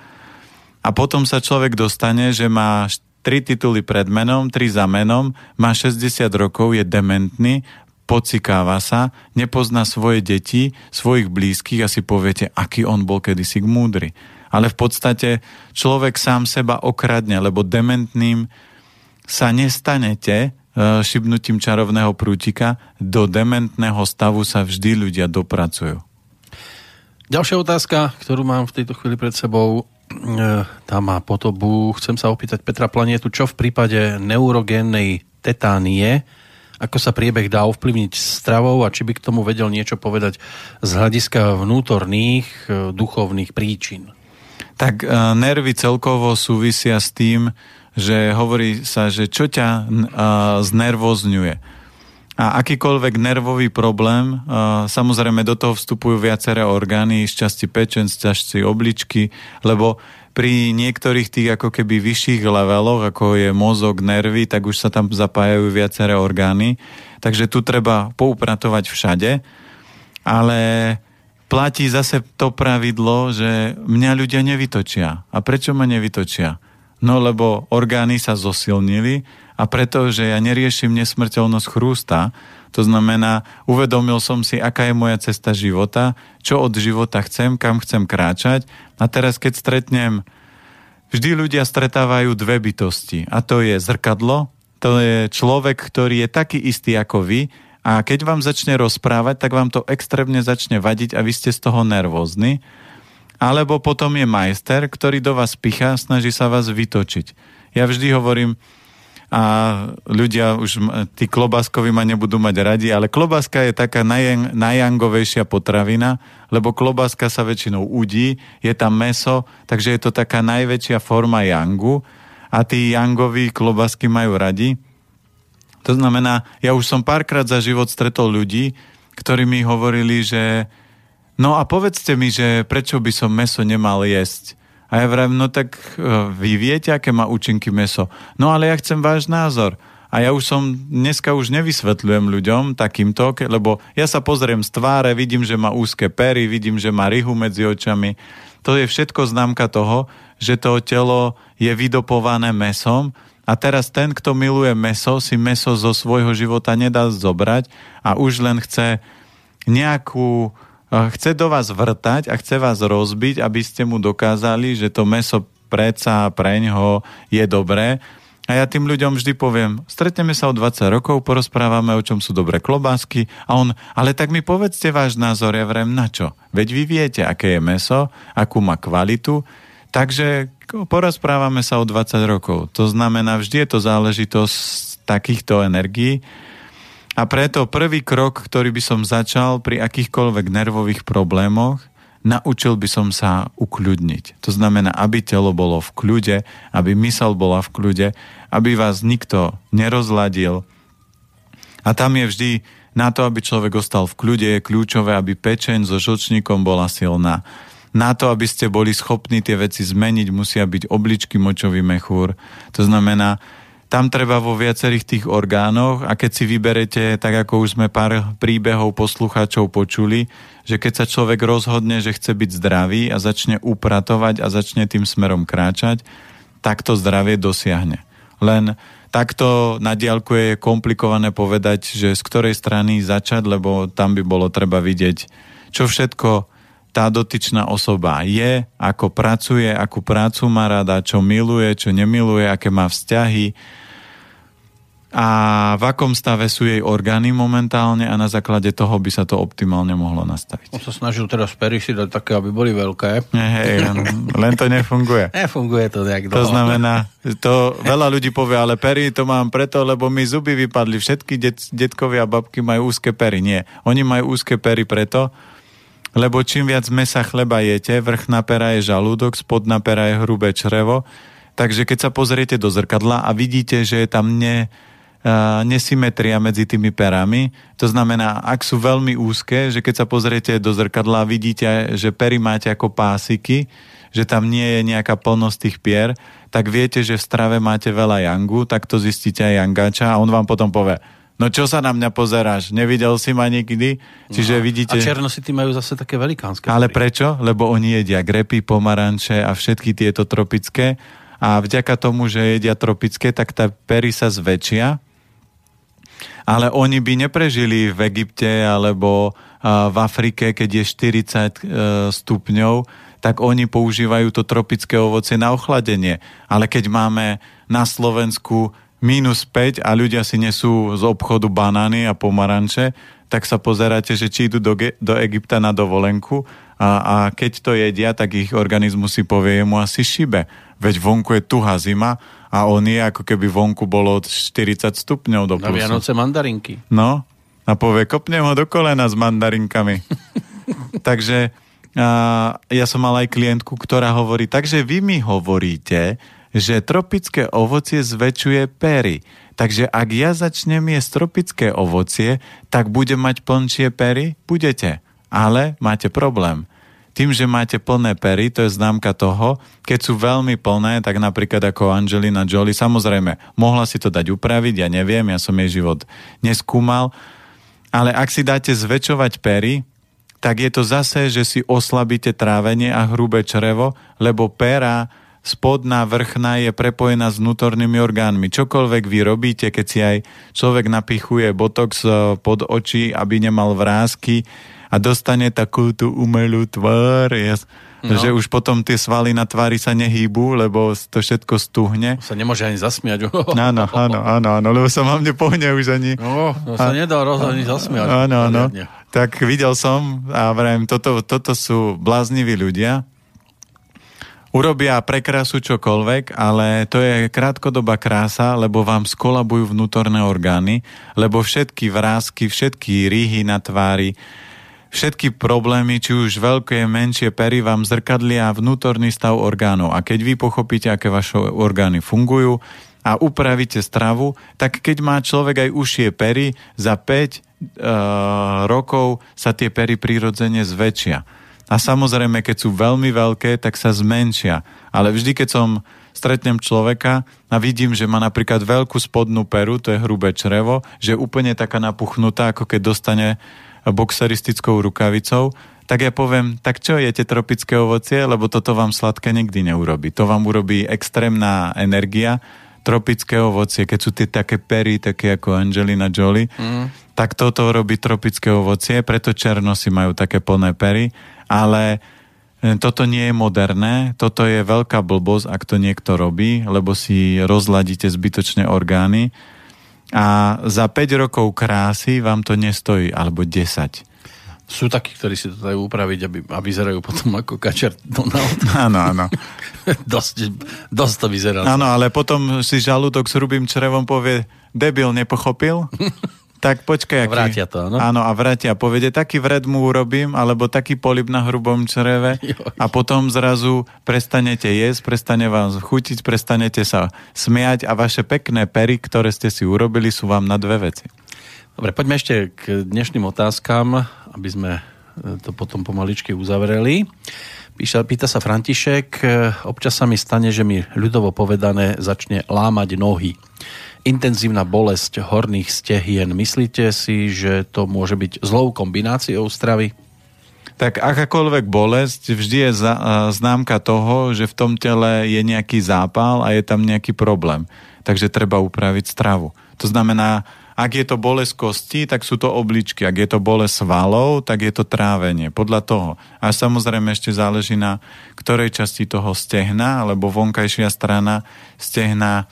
a potom sa človek dostane, že má tri tituly pred menom, tri za menom, má 60 rokov, je dementný, pocikáva sa, nepozná svoje deti, svojich blízkych a si poviete, aký on bol kedysi múdry. Ale v podstate človek sám seba okradne, lebo dementným sa nestanete, E, šibnutím čarovného prútika do dementného stavu sa vždy ľudia dopracujú. Ďalšia otázka, ktorú mám v tejto chvíli pred sebou, tá má podobu. Chcem sa opýtať Petra Planietu, čo v prípade neurogénnej tetánie, ako sa priebeh dá ovplyvniť stravou a či by k tomu vedel niečo povedať z hľadiska vnútorných e, duchovných príčin. Tak nervy celkovo súvisia s tým, že hovorí sa, že čo ťa znervozňuje. A akýkoľvek nervový problém, samozrejme do toho vstupujú viaceré orgány, z časti pečen, z časti obličky, lebo pri niektorých tých ako keby vyšších leveloch, ako je mozog, nervy, tak už sa tam zapájajú viaceré orgány. Takže tu treba poupratovať všade. Ale platí zase to pravidlo, že mňa ľudia nevytočia. A prečo ma nevytočia? No lebo orgány sa zosilnili a preto, že ja neriešim nesmrteľnosť chrústa, to znamená, uvedomil som si, aká je moja cesta života, čo od života chcem, kam chcem kráčať. A teraz keď stretnem, vždy ľudia stretávajú dve bytosti. A to je zrkadlo, to je človek, ktorý je taký istý ako vy. A keď vám začne rozprávať, tak vám to extrémne začne vadiť a vy ste z toho nervózni. Alebo potom je majster, ktorý do vás pichá, snaží sa vás vytočiť. Ja vždy hovorím, a ľudia už, tí klobáskovi ma nebudú mať radi, ale klobáska je taká naj, najangovejšia potravina, lebo klobáska sa väčšinou udí, je tam meso, takže je to taká najväčšia forma jangu a tí jangoví klobásky majú radi. To znamená, ja už som párkrát za život stretol ľudí, ktorí mi hovorili, že no a povedzte mi, že prečo by som meso nemal jesť. A ja vravím, no tak e, vy viete, aké má účinky meso. No ale ja chcem váš názor. A ja už som, dneska už nevysvetľujem ľuďom takýmto, lebo ja sa pozriem z tváre, vidím, že má úzke pery, vidím, že má ryhu medzi očami. To je všetko známka toho, že to telo je vydopované mesom a teraz ten, kto miluje meso, si meso zo svojho života nedá zobrať a už len chce nejakú chce do vás vrtať a chce vás rozbiť, aby ste mu dokázali, že to meso predsa preňho je dobré. A ja tým ľuďom vždy poviem, stretneme sa o 20 rokov, porozprávame, o čom sú dobré klobásky a on, ale tak mi povedzte váš názor, ja vrem, na čo? Veď vy viete, aké je meso, akú má kvalitu, takže porozprávame sa o 20 rokov. To znamená, vždy je to záležitosť takýchto energií a preto prvý krok, ktorý by som začal pri akýchkoľvek nervových problémoch, naučil by som sa ukľudniť. To znamená, aby telo bolo v kľude, aby mysel bola v kľude, aby vás nikto nerozladil. A tam je vždy na to, aby človek ostal v kľude, je kľúčové, aby pečeň so žlčníkom bola silná. Na to, aby ste boli schopní tie veci zmeniť, musia byť obličky, močový mechúr. To znamená, tam treba vo viacerých tých orgánoch a keď si vyberete, tak ako už sme pár príbehov poslucháčov počuli, že keď sa človek rozhodne, že chce byť zdravý a začne upratovať a začne tým smerom kráčať, tak to zdravie dosiahne. Len takto na diálku je komplikované povedať, že z ktorej strany začať, lebo tam by bolo treba vidieť, čo všetko tá dotyčná osoba je, ako pracuje, akú prácu má rada, čo miluje, čo nemiluje, aké má vzťahy, a v akom stave sú jej orgány momentálne a na základe toho by sa to optimálne mohlo nastaviť. On sa snažil teraz pery si dať také, aby boli veľké. Hej, len to nefunguje. <laughs> Nefunguje to nejak To znamená, to veľa ľudí povie, ale pery to mám preto, lebo mi zuby vypadli. Všetky det, detkovia a babky majú úzke pery. Nie, oni majú úzke pery preto, lebo čím viac mesa chleba jete, vrchná pera je žalúdok, spodná pera je hrubé črevo, takže keď sa pozriete do zrkadla a vidíte, že je tam ne, nesymetria medzi tými perami. To znamená, ak sú veľmi úzke, že keď sa pozriete do zrkadla, vidíte, že pery máte ako pásiky, že tam nie je nejaká plnosť tých pier, tak viete, že v strave máte veľa jangu, tak to zistíte aj jangača a on vám potom povie, no čo sa na mňa pozeráš, nevidel si ma nikdy? Čiže no, vidíte... A černosity majú zase také velikánske. Ale prečo? Lebo oni jedia grepy, pomaranče a všetky tieto tropické a vďaka tomu, že jedia tropické, tak tá pery sa zväčšia ale oni by neprežili v Egypte alebo v Afrike, keď je 40 e, stupňov, tak oni používajú to tropické ovocie na ochladenie. Ale keď máme na Slovensku minus 5 a ľudia si nesú z obchodu banány a pomaranče, tak sa pozeráte, že či idú do, do Egypta na dovolenku a, a keď to jedia, tak ich organizmus si povie, mu asi šibe. Veď vonku je tuhá zima a on je ako keby vonku bolo 40 stupňov do plusu. Na Vianoce mandarinky. No, a povie, kopnem ho do kolena s mandarinkami. <laughs> takže a, ja som mal aj klientku, ktorá hovorí, takže vy mi hovoríte, že tropické ovocie zväčšuje pery. Takže ak ja začnem jesť tropické ovocie, tak budem mať plnšie pery? Budete. Ale máte problém tým, že máte plné pery, to je známka toho, keď sú veľmi plné, tak napríklad ako Angelina Jolie, samozrejme, mohla si to dať upraviť, ja neviem, ja som jej život neskúmal, ale ak si dáte zväčšovať pery, tak je to zase, že si oslabíte trávenie a hrubé črevo, lebo pera spodná, vrchná je prepojená s vnútornými orgánmi. Čokoľvek vy robíte, keď si aj človek napichuje botox eh, pod oči, aby nemal vrázky, a dostane takú tú umelú tvár, yes, no. že už potom tie svaly na tvári sa nehýbu, lebo to všetko stuhne. Sa nemôže ani zasmiať. <laughs> Áno, áno, áno, áno, lebo sa vám nepohne už ani. No, to sa a... nedá rozhodne zasmiať. Áno, áno. Tak videl som a vrajím, toto, toto sú blázniví ľudia, urobia prekrásu čokoľvek, ale to je krátkodobá krása, lebo vám skolabujú vnútorné orgány, lebo všetky vrázky, všetky rýhy na tvári, Všetky problémy, či už veľké, menšie pery, vám zrkadlia vnútorný stav orgánov. A keď vy pochopíte, aké vaše orgány fungujú a upravíte stravu, tak keď má človek aj užšie pery, za 5 uh, e, rokov sa tie pery prirodzene zväčšia. A samozrejme, keď sú veľmi veľké, tak sa zmenšia. Ale vždy, keď som stretnem človeka a vidím, že má napríklad veľkú spodnú peru, to je hrubé črevo, že je úplne taká napuchnutá, ako keď dostane boxeristickou rukavicou, tak ja poviem, tak čo jete tropické ovocie, lebo toto vám sladké nikdy neurobi. To vám urobí extrémna energia, tropické ovocie, keď sú tie také pery, také ako Angelina Jolie, mm. Tak toto robí tropické ovocie, preto černosy majú také plné pery, ale e, toto nie je moderné, toto je veľká blbosť, ak to niekto robí, lebo si rozladíte zbytočné orgány a za 5 rokov krásy vám to nestojí, alebo 10. Sú takí, ktorí si to dajú upraviť, aby, aby vyzerajú potom ako kačer Donald. <laughs> Áno, áno. <laughs> dosť, dosť to vyzerá. Áno, ale potom si žalúdok s hrubým črevom povie, debil nepochopil, <laughs> Tak počkaj, aký... Vrátia to, áno? Áno, a vrátia. Povede, taký vred mu urobím, alebo taký polip na hrubom čreve <laughs> a potom zrazu prestanete jesť, prestane vám chutiť, prestanete sa smiať a vaše pekné pery, ktoré ste si urobili, sú vám na dve veci. Dobre, poďme ešte k dnešným otázkam, aby sme e, to potom pomaličky uzavreli. Píša, pýta sa František, e, občas sa mi stane, že mi ľudovo povedané začne lámať nohy intenzívna bolesť horných stehien. Myslíte si, že to môže byť zlou kombináciou stravy? Tak akákoľvek bolesť vždy je známka toho, že v tom tele je nejaký zápal a je tam nejaký problém. Takže treba upraviť stravu. To znamená, ak je to bolesť kosti, tak sú to obličky. Ak je to bolesť svalov, tak je to trávenie. Podľa toho. A samozrejme ešte záleží na ktorej časti toho stehna, alebo vonkajšia strana stehna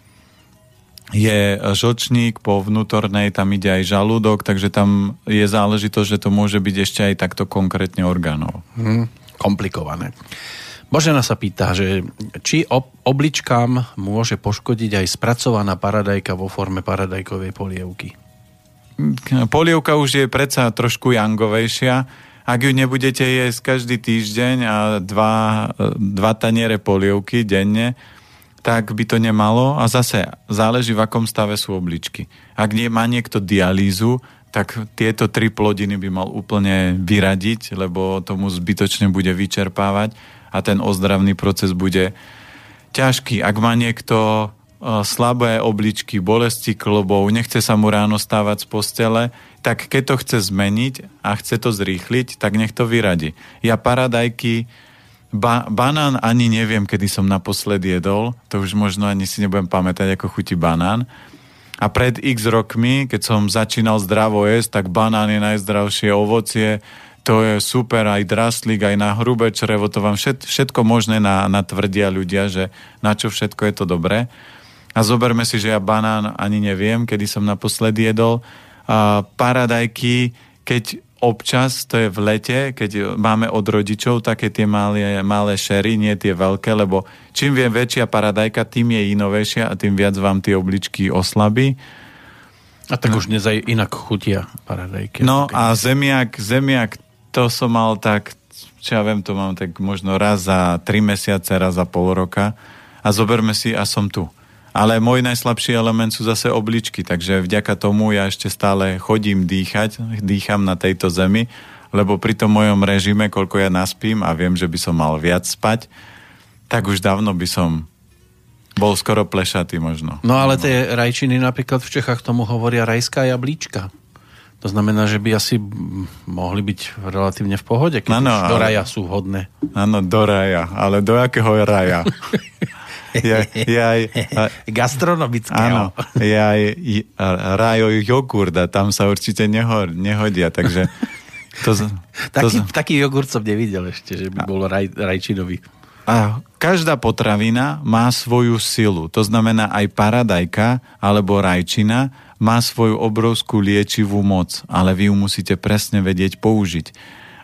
je žlčník, po vnútornej tam ide aj žalúdok, takže tam je záležitosť, že to môže byť ešte aj takto konkrétne orgánov. Hmm, komplikované. Božena sa pýta, že či ob, obličkám môže poškodiť aj spracovaná paradajka vo forme paradajkovej polievky? Polievka už je predsa trošku jangovejšia. Ak ju nebudete jesť každý týždeň a dva, dva taniere polievky denne, tak by to nemalo. A zase záleží, v akom stave sú obličky. Ak nie, má niekto dialýzu, tak tieto tri plodiny by mal úplne vyradiť, lebo tomu zbytočne bude vyčerpávať a ten ozdravný proces bude ťažký. Ak má niekto e, slabé obličky, bolesti klobov, nechce sa mu ráno stávať z postele, tak keď to chce zmeniť a chce to zrýchliť, tak nech to vyradi. Ja paradajky Ba- banán ani neviem, kedy som naposledy jedol. To už možno ani si nebudem pamätať, ako chutí banán. A pred x rokmi, keď som začínal zdravo jesť, tak banán je najzdravšie ovocie. To je super, aj draslík, aj na hrubé črevo, to vám všet, všetko možné na, natvrdia ľudia, že na čo všetko je to dobré. A zoberme si, že ja banán ani neviem, kedy som naposledy jedol. A paradajky, keď občas, to je v lete, keď máme od rodičov také tie malé, malé šery, nie tie veľké, lebo čím vie väčšia paradajka, tým je inovejšia a tým viac vám tie obličky oslabí. A tak no. už dnes aj inak chutia paradajky. No a zemiak, zemiak, to som mal tak, čo ja viem, to mám tak možno raz za tri mesiace, raz za pol roka a zoberme si a som tu. Ale môj najslabší element sú zase obličky, takže vďaka tomu ja ešte stále chodím dýchať, dýcham na tejto zemi, lebo pri tom mojom režime, koľko ja naspím a viem, že by som mal viac spať, tak už dávno by som bol skoro plešatý možno. No ale tie rajčiny napríklad v Čechách tomu hovoria rajská jablíčka. To znamená, že by asi mohli byť relatívne v pohode, keď ano, do raja sú hodné. Áno, do raja. Ale do jakého raja? <laughs> ja, ja aj, a, Gastronomického. Áno, ja aj rajo jogurt a tam sa určite nehor, nehodia, takže... To, to, taký, to, taký jogurt som nevidel ešte, že by bol raj, rajčinový. A každá potravina má svoju silu. To znamená aj paradajka alebo rajčina má svoju obrovskú liečivú moc, ale vy ju musíte presne vedieť použiť.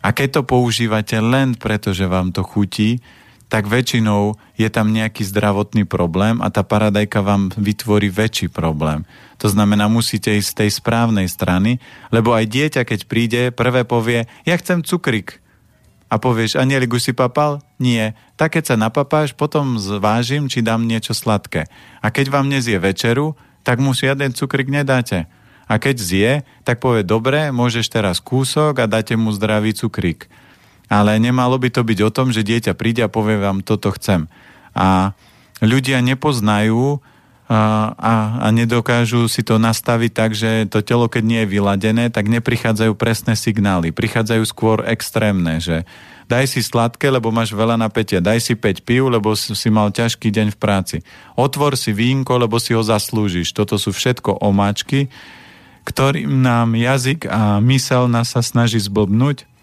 A keď to používate len preto, že vám to chutí, tak väčšinou je tam nejaký zdravotný problém a tá paradajka vám vytvorí väčší problém. To znamená, musíte ísť z tej správnej strany, lebo aj dieťa, keď príde, prvé povie, ja chcem cukrik. A povieš, Anielik už si papal? Nie. Tak keď sa napapáš, potom zvážim, či dám niečo sladké. A keď vám nezie večeru, tak mu žiaden cukrik nedáte. A keď zje, tak povie, dobre, môžeš teraz kúsok a dáte mu zdravý cukrik. Ale nemalo by to byť o tom, že dieťa príde a povie vám, toto chcem. A ľudia nepoznajú a, a, a nedokážu si to nastaviť tak, že to telo, keď nie je vyladené, tak neprichádzajú presné signály. Prichádzajú skôr extrémne, že daj si sladké, lebo máš veľa napätia, daj si 5 pív, lebo si mal ťažký deň v práci. Otvor si vínko, lebo si ho zaslúžiš. Toto sú všetko omáčky, ktorým nám jazyk a mysel nás sa snaží zblbnúť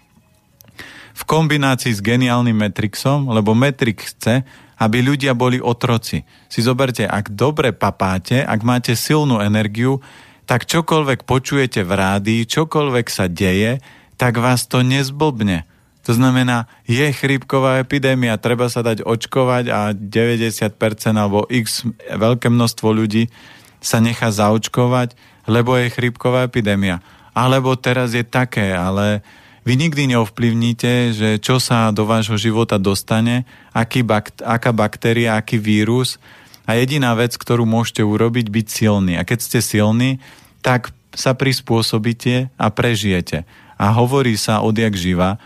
v kombinácii s geniálnym Matrixom, lebo Matrix chce, aby ľudia boli otroci. Si zoberte, ak dobre papáte, ak máte silnú energiu, tak čokoľvek počujete v rádii, čokoľvek sa deje, tak vás to nezblbne. To znamená, je chrípková epidémia, treba sa dať očkovať a 90% alebo x veľké množstvo ľudí sa nechá zaočkovať lebo je chrípková epidémia. Alebo teraz je také, ale vy nikdy neovplyvníte, že čo sa do vášho života dostane, aký bakt- aká baktéria, aký vírus. A jediná vec, ktorú môžete urobiť, byť silný. A keď ste silní, tak sa prispôsobíte a prežijete. A hovorí sa odjak živa,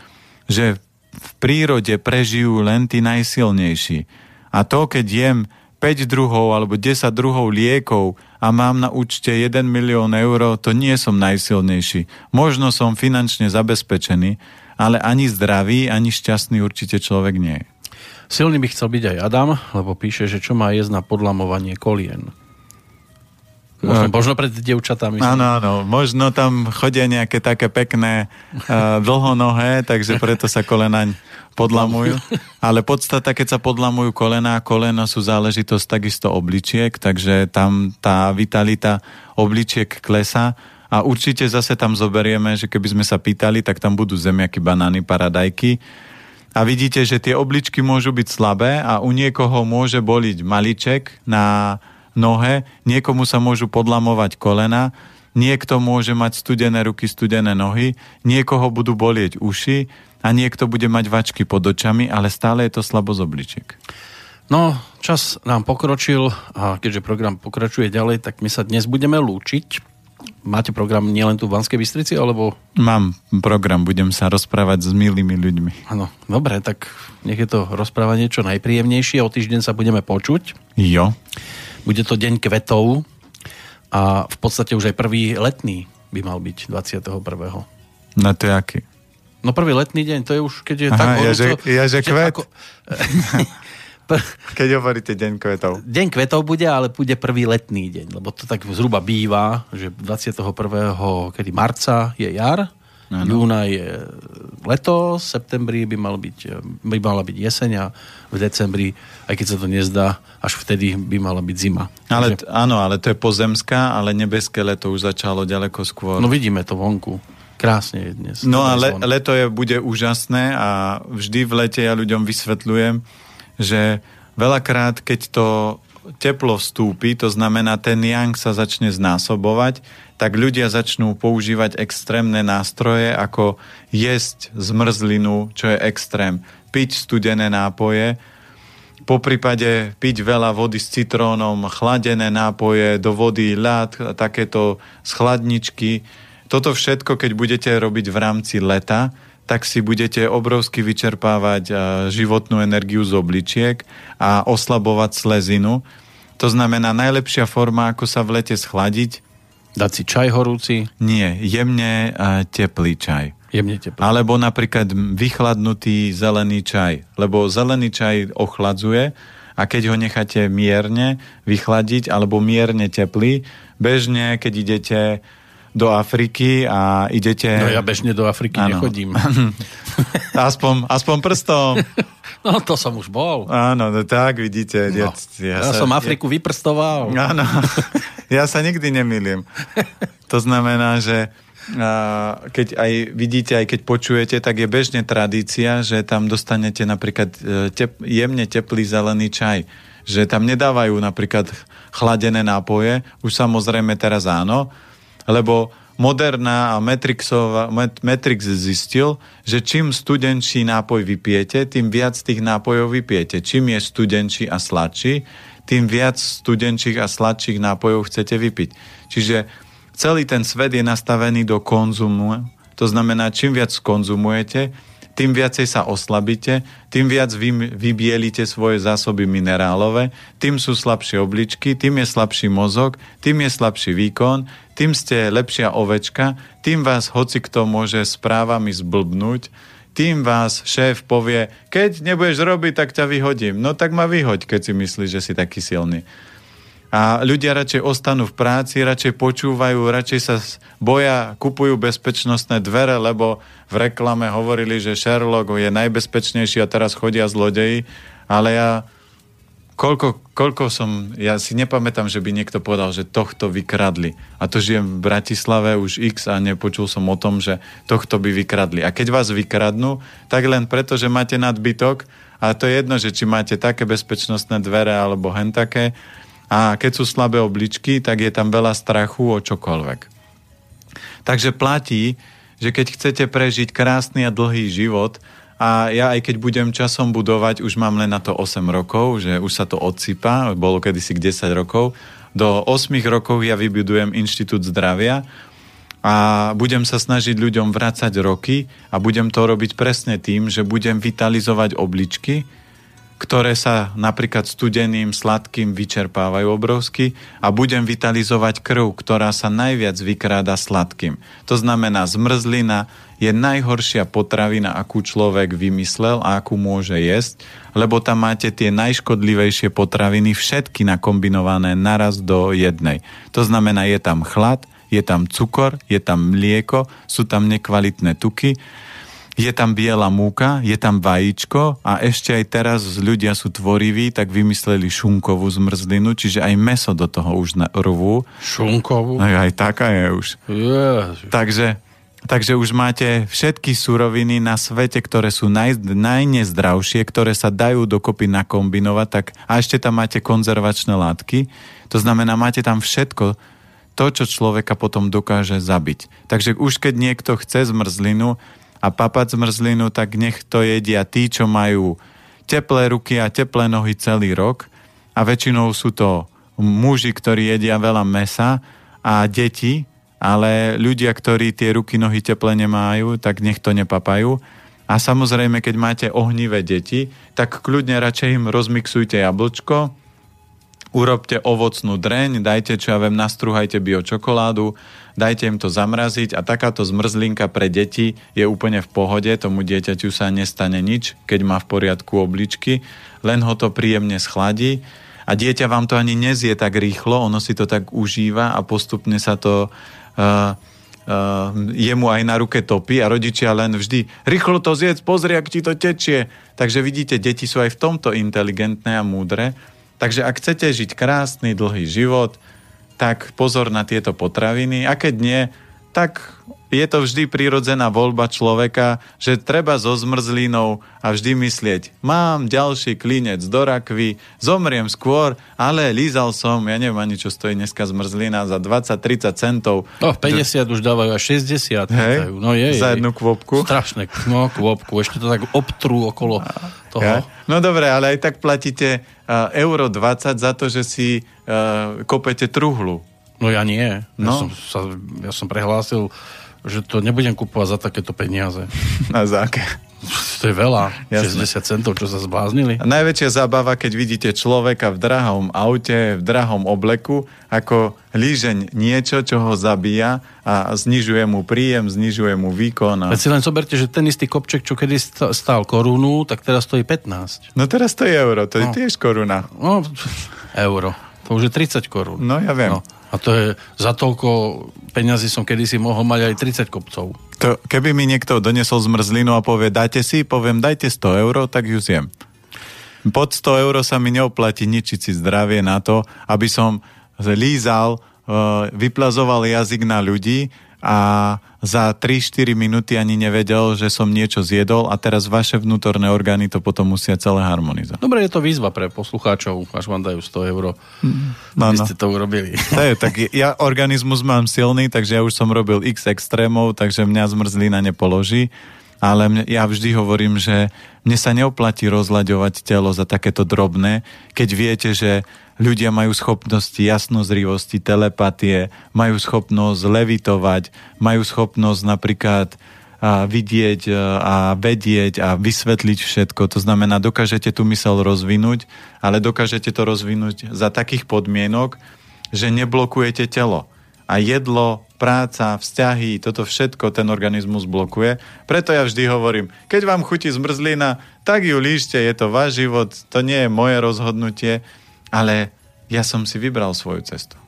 že v prírode prežijú len tí najsilnejší. A to, keď jem 5 druhov alebo 10 druhov liekov a mám na účte 1 milión eur, to nie som najsilnejší. Možno som finančne zabezpečený, ale ani zdravý, ani šťastný určite človek nie je. Silný by chcel byť aj Adam, lebo píše, že čo má jesť na podlamovanie kolien. Možno, možno pred devčatami. Áno, áno, možno tam chodia nejaké také pekné uh, dlhonohé, takže preto sa kolena podlamujú. <laughs> Ale podstata, keď sa podlamujú kolena, kolena sú záležitosť takisto obličiek, takže tam tá vitalita obličiek klesa. A určite zase tam zoberieme, že keby sme sa pýtali, tak tam budú zemiaky, banány, paradajky. A vidíte, že tie obličky môžu byť slabé a u niekoho môže boliť maliček na nohe, niekomu sa môžu podlamovať kolena, niekto môže mať studené ruky, studené nohy, niekoho budú bolieť uši a niekto bude mať vačky pod očami, ale stále je to slabosť obličiek. No, čas nám pokročil a keďže program pokračuje ďalej, tak my sa dnes budeme lúčiť. Máte program nielen tu v Banskej Bystrici, alebo... Mám program, budem sa rozprávať s milými ľuďmi. Áno, dobre, tak nech je to rozprávanie čo najpríjemnejšie. O týždeň sa budeme počuť. Jo. Bude to deň kvetov a v podstate už aj prvý letný by mal byť 21. Na to je aký? No prvý letný deň, to je už, keď je Aha, tak ja, že, ja, že kvet. Ako... <laughs> keď hovoríte deň kvetov. Deň kvetov bude, ale bude prvý letný deň, lebo to tak zhruba býva, že 21. kedy marca je jar, Ano. Júna je leto, v septembri by, mal byť, by mala byť jeseň a v decembri, aj keď sa to nezdá, až vtedy by mala byť zima. Ale, Takže... Áno, ale to je pozemská, ale nebeské leto už začalo ďaleko skôr. No vidíme to vonku. Krásne je dnes. No a le, leto je, bude úžasné a vždy v lete ja ľuďom vysvetľujem, že veľakrát, keď to teplo vstúpi, to znamená ten yang sa začne znásobovať, tak ľudia začnú používať extrémne nástroje ako jesť zmrzlinu, čo je extrém, piť studené nápoje, po prípade piť veľa vody s citrónom, chladené nápoje, do vody ľad, takéto z chladničky. Toto všetko, keď budete robiť v rámci leta, tak si budete obrovsky vyčerpávať životnú energiu z obličiek a oslabovať slezinu. To znamená, najlepšia forma, ako sa v lete schladiť, Dať si čaj horúci? Nie, jemne uh, teplý čaj. Jemne teplý. Alebo napríklad vychladnutý zelený čaj. Lebo zelený čaj ochladzuje a keď ho necháte mierne vychladiť alebo mierne teplý, bežne, keď idete do Afriky a idete... No ja bežne do Afriky ano. nechodím. <laughs> aspoň, aspoň prstom. <laughs> No to som už bol. Áno, no tak vidíte. No. Ja, ja, ja sa, som Afriku ja... vyprstoval. Áno, <laughs> ja sa nikdy nemýlim. To znamená, že keď aj vidíte, aj keď počujete, tak je bežne tradícia, že tam dostanete napríklad e, tep, jemne teplý zelený čaj. Že tam nedávajú napríklad chladené nápoje, už samozrejme teraz áno, lebo Moderna a Matrix zistil, že čím studenčí nápoj vypijete, tým viac tých nápojov vypijete. Čím je studenčí a sladší, tým viac studenčích a sladších nápojov chcete vypiť. Čiže celý ten svet je nastavený do konzumu. To znamená, čím viac konzumujete, tým viacej sa oslabíte, tým viac vy vybielite svoje zásoby minerálové, tým sú slabšie obličky, tým je slabší mozog, tým je slabší výkon, tým ste lepšia ovečka, tým vás hoci kto môže správami zblbnúť, tým vás šéf povie, keď nebudeš robiť, tak ťa vyhodím. No tak ma vyhoď, keď si myslíš, že si taký silný. A ľudia radšej ostanú v práci, radšej počúvajú, radšej sa boja, kupujú bezpečnostné dvere, lebo v reklame hovorili, že Sherlock je najbezpečnejší a teraz chodia zlodeji, ale ja koľko, koľko som, ja si nepamätám, že by niekto povedal, že tohto vykradli. A to žijem v Bratislave už x a nepočul som o tom, že tohto by vykradli. A keď vás vykradnú, tak len preto, že máte nadbytok, a to je jedno, že či máte také bezpečnostné dvere alebo hen také, A keď sú slabé obličky, tak je tam veľa strachu o čokoľvek. Takže platí, že keď chcete prežiť krásny a dlhý život, a ja aj keď budem časom budovať, už mám len na to 8 rokov, že už sa to odsypa, bolo kedysi k 10 rokov, do 8 rokov ja vybudujem Inštitút zdravia a budem sa snažiť ľuďom vrácať roky a budem to robiť presne tým, že budem vitalizovať obličky, ktoré sa napríklad studeným, sladkým vyčerpávajú obrovsky a budem vitalizovať krv, ktorá sa najviac vykráda sladkým. To znamená, zmrzlina je najhoršia potravina, akú človek vymyslel a akú môže jesť, lebo tam máte tie najškodlivejšie potraviny všetky nakombinované naraz do jednej. To znamená, je tam chlad, je tam cukor, je tam mlieko, sú tam nekvalitné tuky je tam biela múka, je tam vajíčko a ešte aj teraz ľudia sú tvoriví, tak vymysleli šunkovú zmrzlinu, čiže aj meso do toho už rvú. Šunkovú? Aj, aj taká je už. Ježiš. Takže, takže už máte všetky suroviny na svete, ktoré sú naj, najnezdravšie, ktoré sa dajú dokopy nakombinovať, tak, a ešte tam máte konzervačné látky. To znamená, máte tam všetko, to, čo človeka potom dokáže zabiť. Takže už keď niekto chce zmrzlinu, a papať zmrzlinu, tak nech to jedia tí, čo majú teplé ruky a teplé nohy celý rok a väčšinou sú to muži, ktorí jedia veľa mesa a deti, ale ľudia, ktorí tie ruky, nohy teplé nemajú, tak nech to nepapajú. A samozrejme, keď máte ohnivé deti, tak kľudne radšej im rozmixujte jablčko, urobte ovocnú dreň, dajte, čo ja viem, nastruhajte bio čokoládu, dajte im to zamraziť a takáto zmrzlinka pre deti je úplne v pohode, tomu dieťaťu sa nestane nič, keď má v poriadku obličky, len ho to príjemne schladí a dieťa vám to ani nezie tak rýchlo, ono si to tak užíva a postupne sa to uh, uh, jemu aj na ruke topí a rodičia len vždy rýchlo to zjedz, pozri, ak ti to tečie. Takže vidíte, deti sú aj v tomto inteligentné a múdre. Takže ak chcete žiť krásny, dlhý život, tak pozor na tieto potraviny. A keď nie, tak je to vždy prírodzená voľba človeka, že treba so zmrzlinou a vždy myslieť, mám ďalší klinec do rakvy, zomriem skôr, ale lízal som, ja neviem ani čo stojí dneska zmrzlina, za 20-30 centov. No, 50 už dávajú až 60. Hej, no je, za jednu kvopku. Strašné, no kvopku, ešte to tak obtrú okolo toho. Ja? No dobre, ale aj tak platíte uh, euro 20 za to, že si uh, kopete truhlu. No ja nie. No. Ja, som sa, ja som prehlásil, že to nebudem kupovať za takéto peniaze. <laughs> A za aké? <laughs> To je veľa. Jasne. 60 centov, čo sa zbláznili. A najväčšia zábava, keď vidíte človeka v drahom aute, v drahom obleku, ako lížeň niečo, čo ho zabíja a znižuje mu príjem, znižuje mu výkon. A... Veď si len zoberte, že ten istý kopček, čo kedy stál korunu, tak teraz stojí 15. No teraz to je euro, to no. je tiež koruna. No, <laughs> euro. To už je 30 korún. No ja viem. No. A to je, za toľko peňazí som kedysi mohol mať aj 30 kopcov. To, keby mi niekto donesol zmrzlinu a povie, dajte si, poviem, dajte 100 eur, tak ju zjem. Pod 100 eur sa mi neoplatí ničiť si zdravie na to, aby som lízal, eh, vyplazoval jazyk na ľudí a za 3-4 minúty ani nevedel, že som niečo zjedol a teraz vaše vnútorné orgány to potom musia celé harmonizovať. Dobre, je to výzva pre poslucháčov, až vám dajú 100 eur, no, no. ste to urobili. Hey, tak ja organizmus mám silný, takže ja už som robil x extrémov, takže mňa zmrzlina nepoloží ale mne, ja vždy hovorím, že mne sa neoplatí rozlaďovať telo za takéto drobné, keď viete, že ľudia majú schopnosti jasnozrivosti, telepatie, majú schopnosť levitovať, majú schopnosť napríklad a vidieť a vedieť a vysvetliť všetko. To znamená, dokážete tú mysel rozvinúť, ale dokážete to rozvinúť za takých podmienok, že neblokujete telo. A jedlo, práca, vzťahy, toto všetko ten organizmus blokuje. Preto ja vždy hovorím, keď vám chutí zmrzlina, tak ju líšte, je to váš život, to nie je moje rozhodnutie, ale ja som si vybral svoju cestu.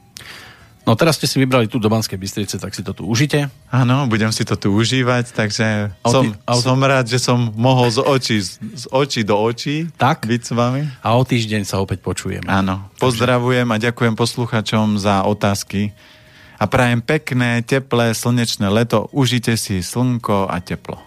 No teraz ste si vybrali tu do Banskej Bystrice, tak si to tu užite. Áno, budem si to tu užívať, takže auty, som, auty... som rád, že som mohol z očí, z očí do očí tak? byť s vami. A o týždeň sa opäť počujeme. Áno, pozdravujem a ďakujem posluchačom za otázky a prajem pekné, teplé, slnečné leto. Užite si slnko a teplo.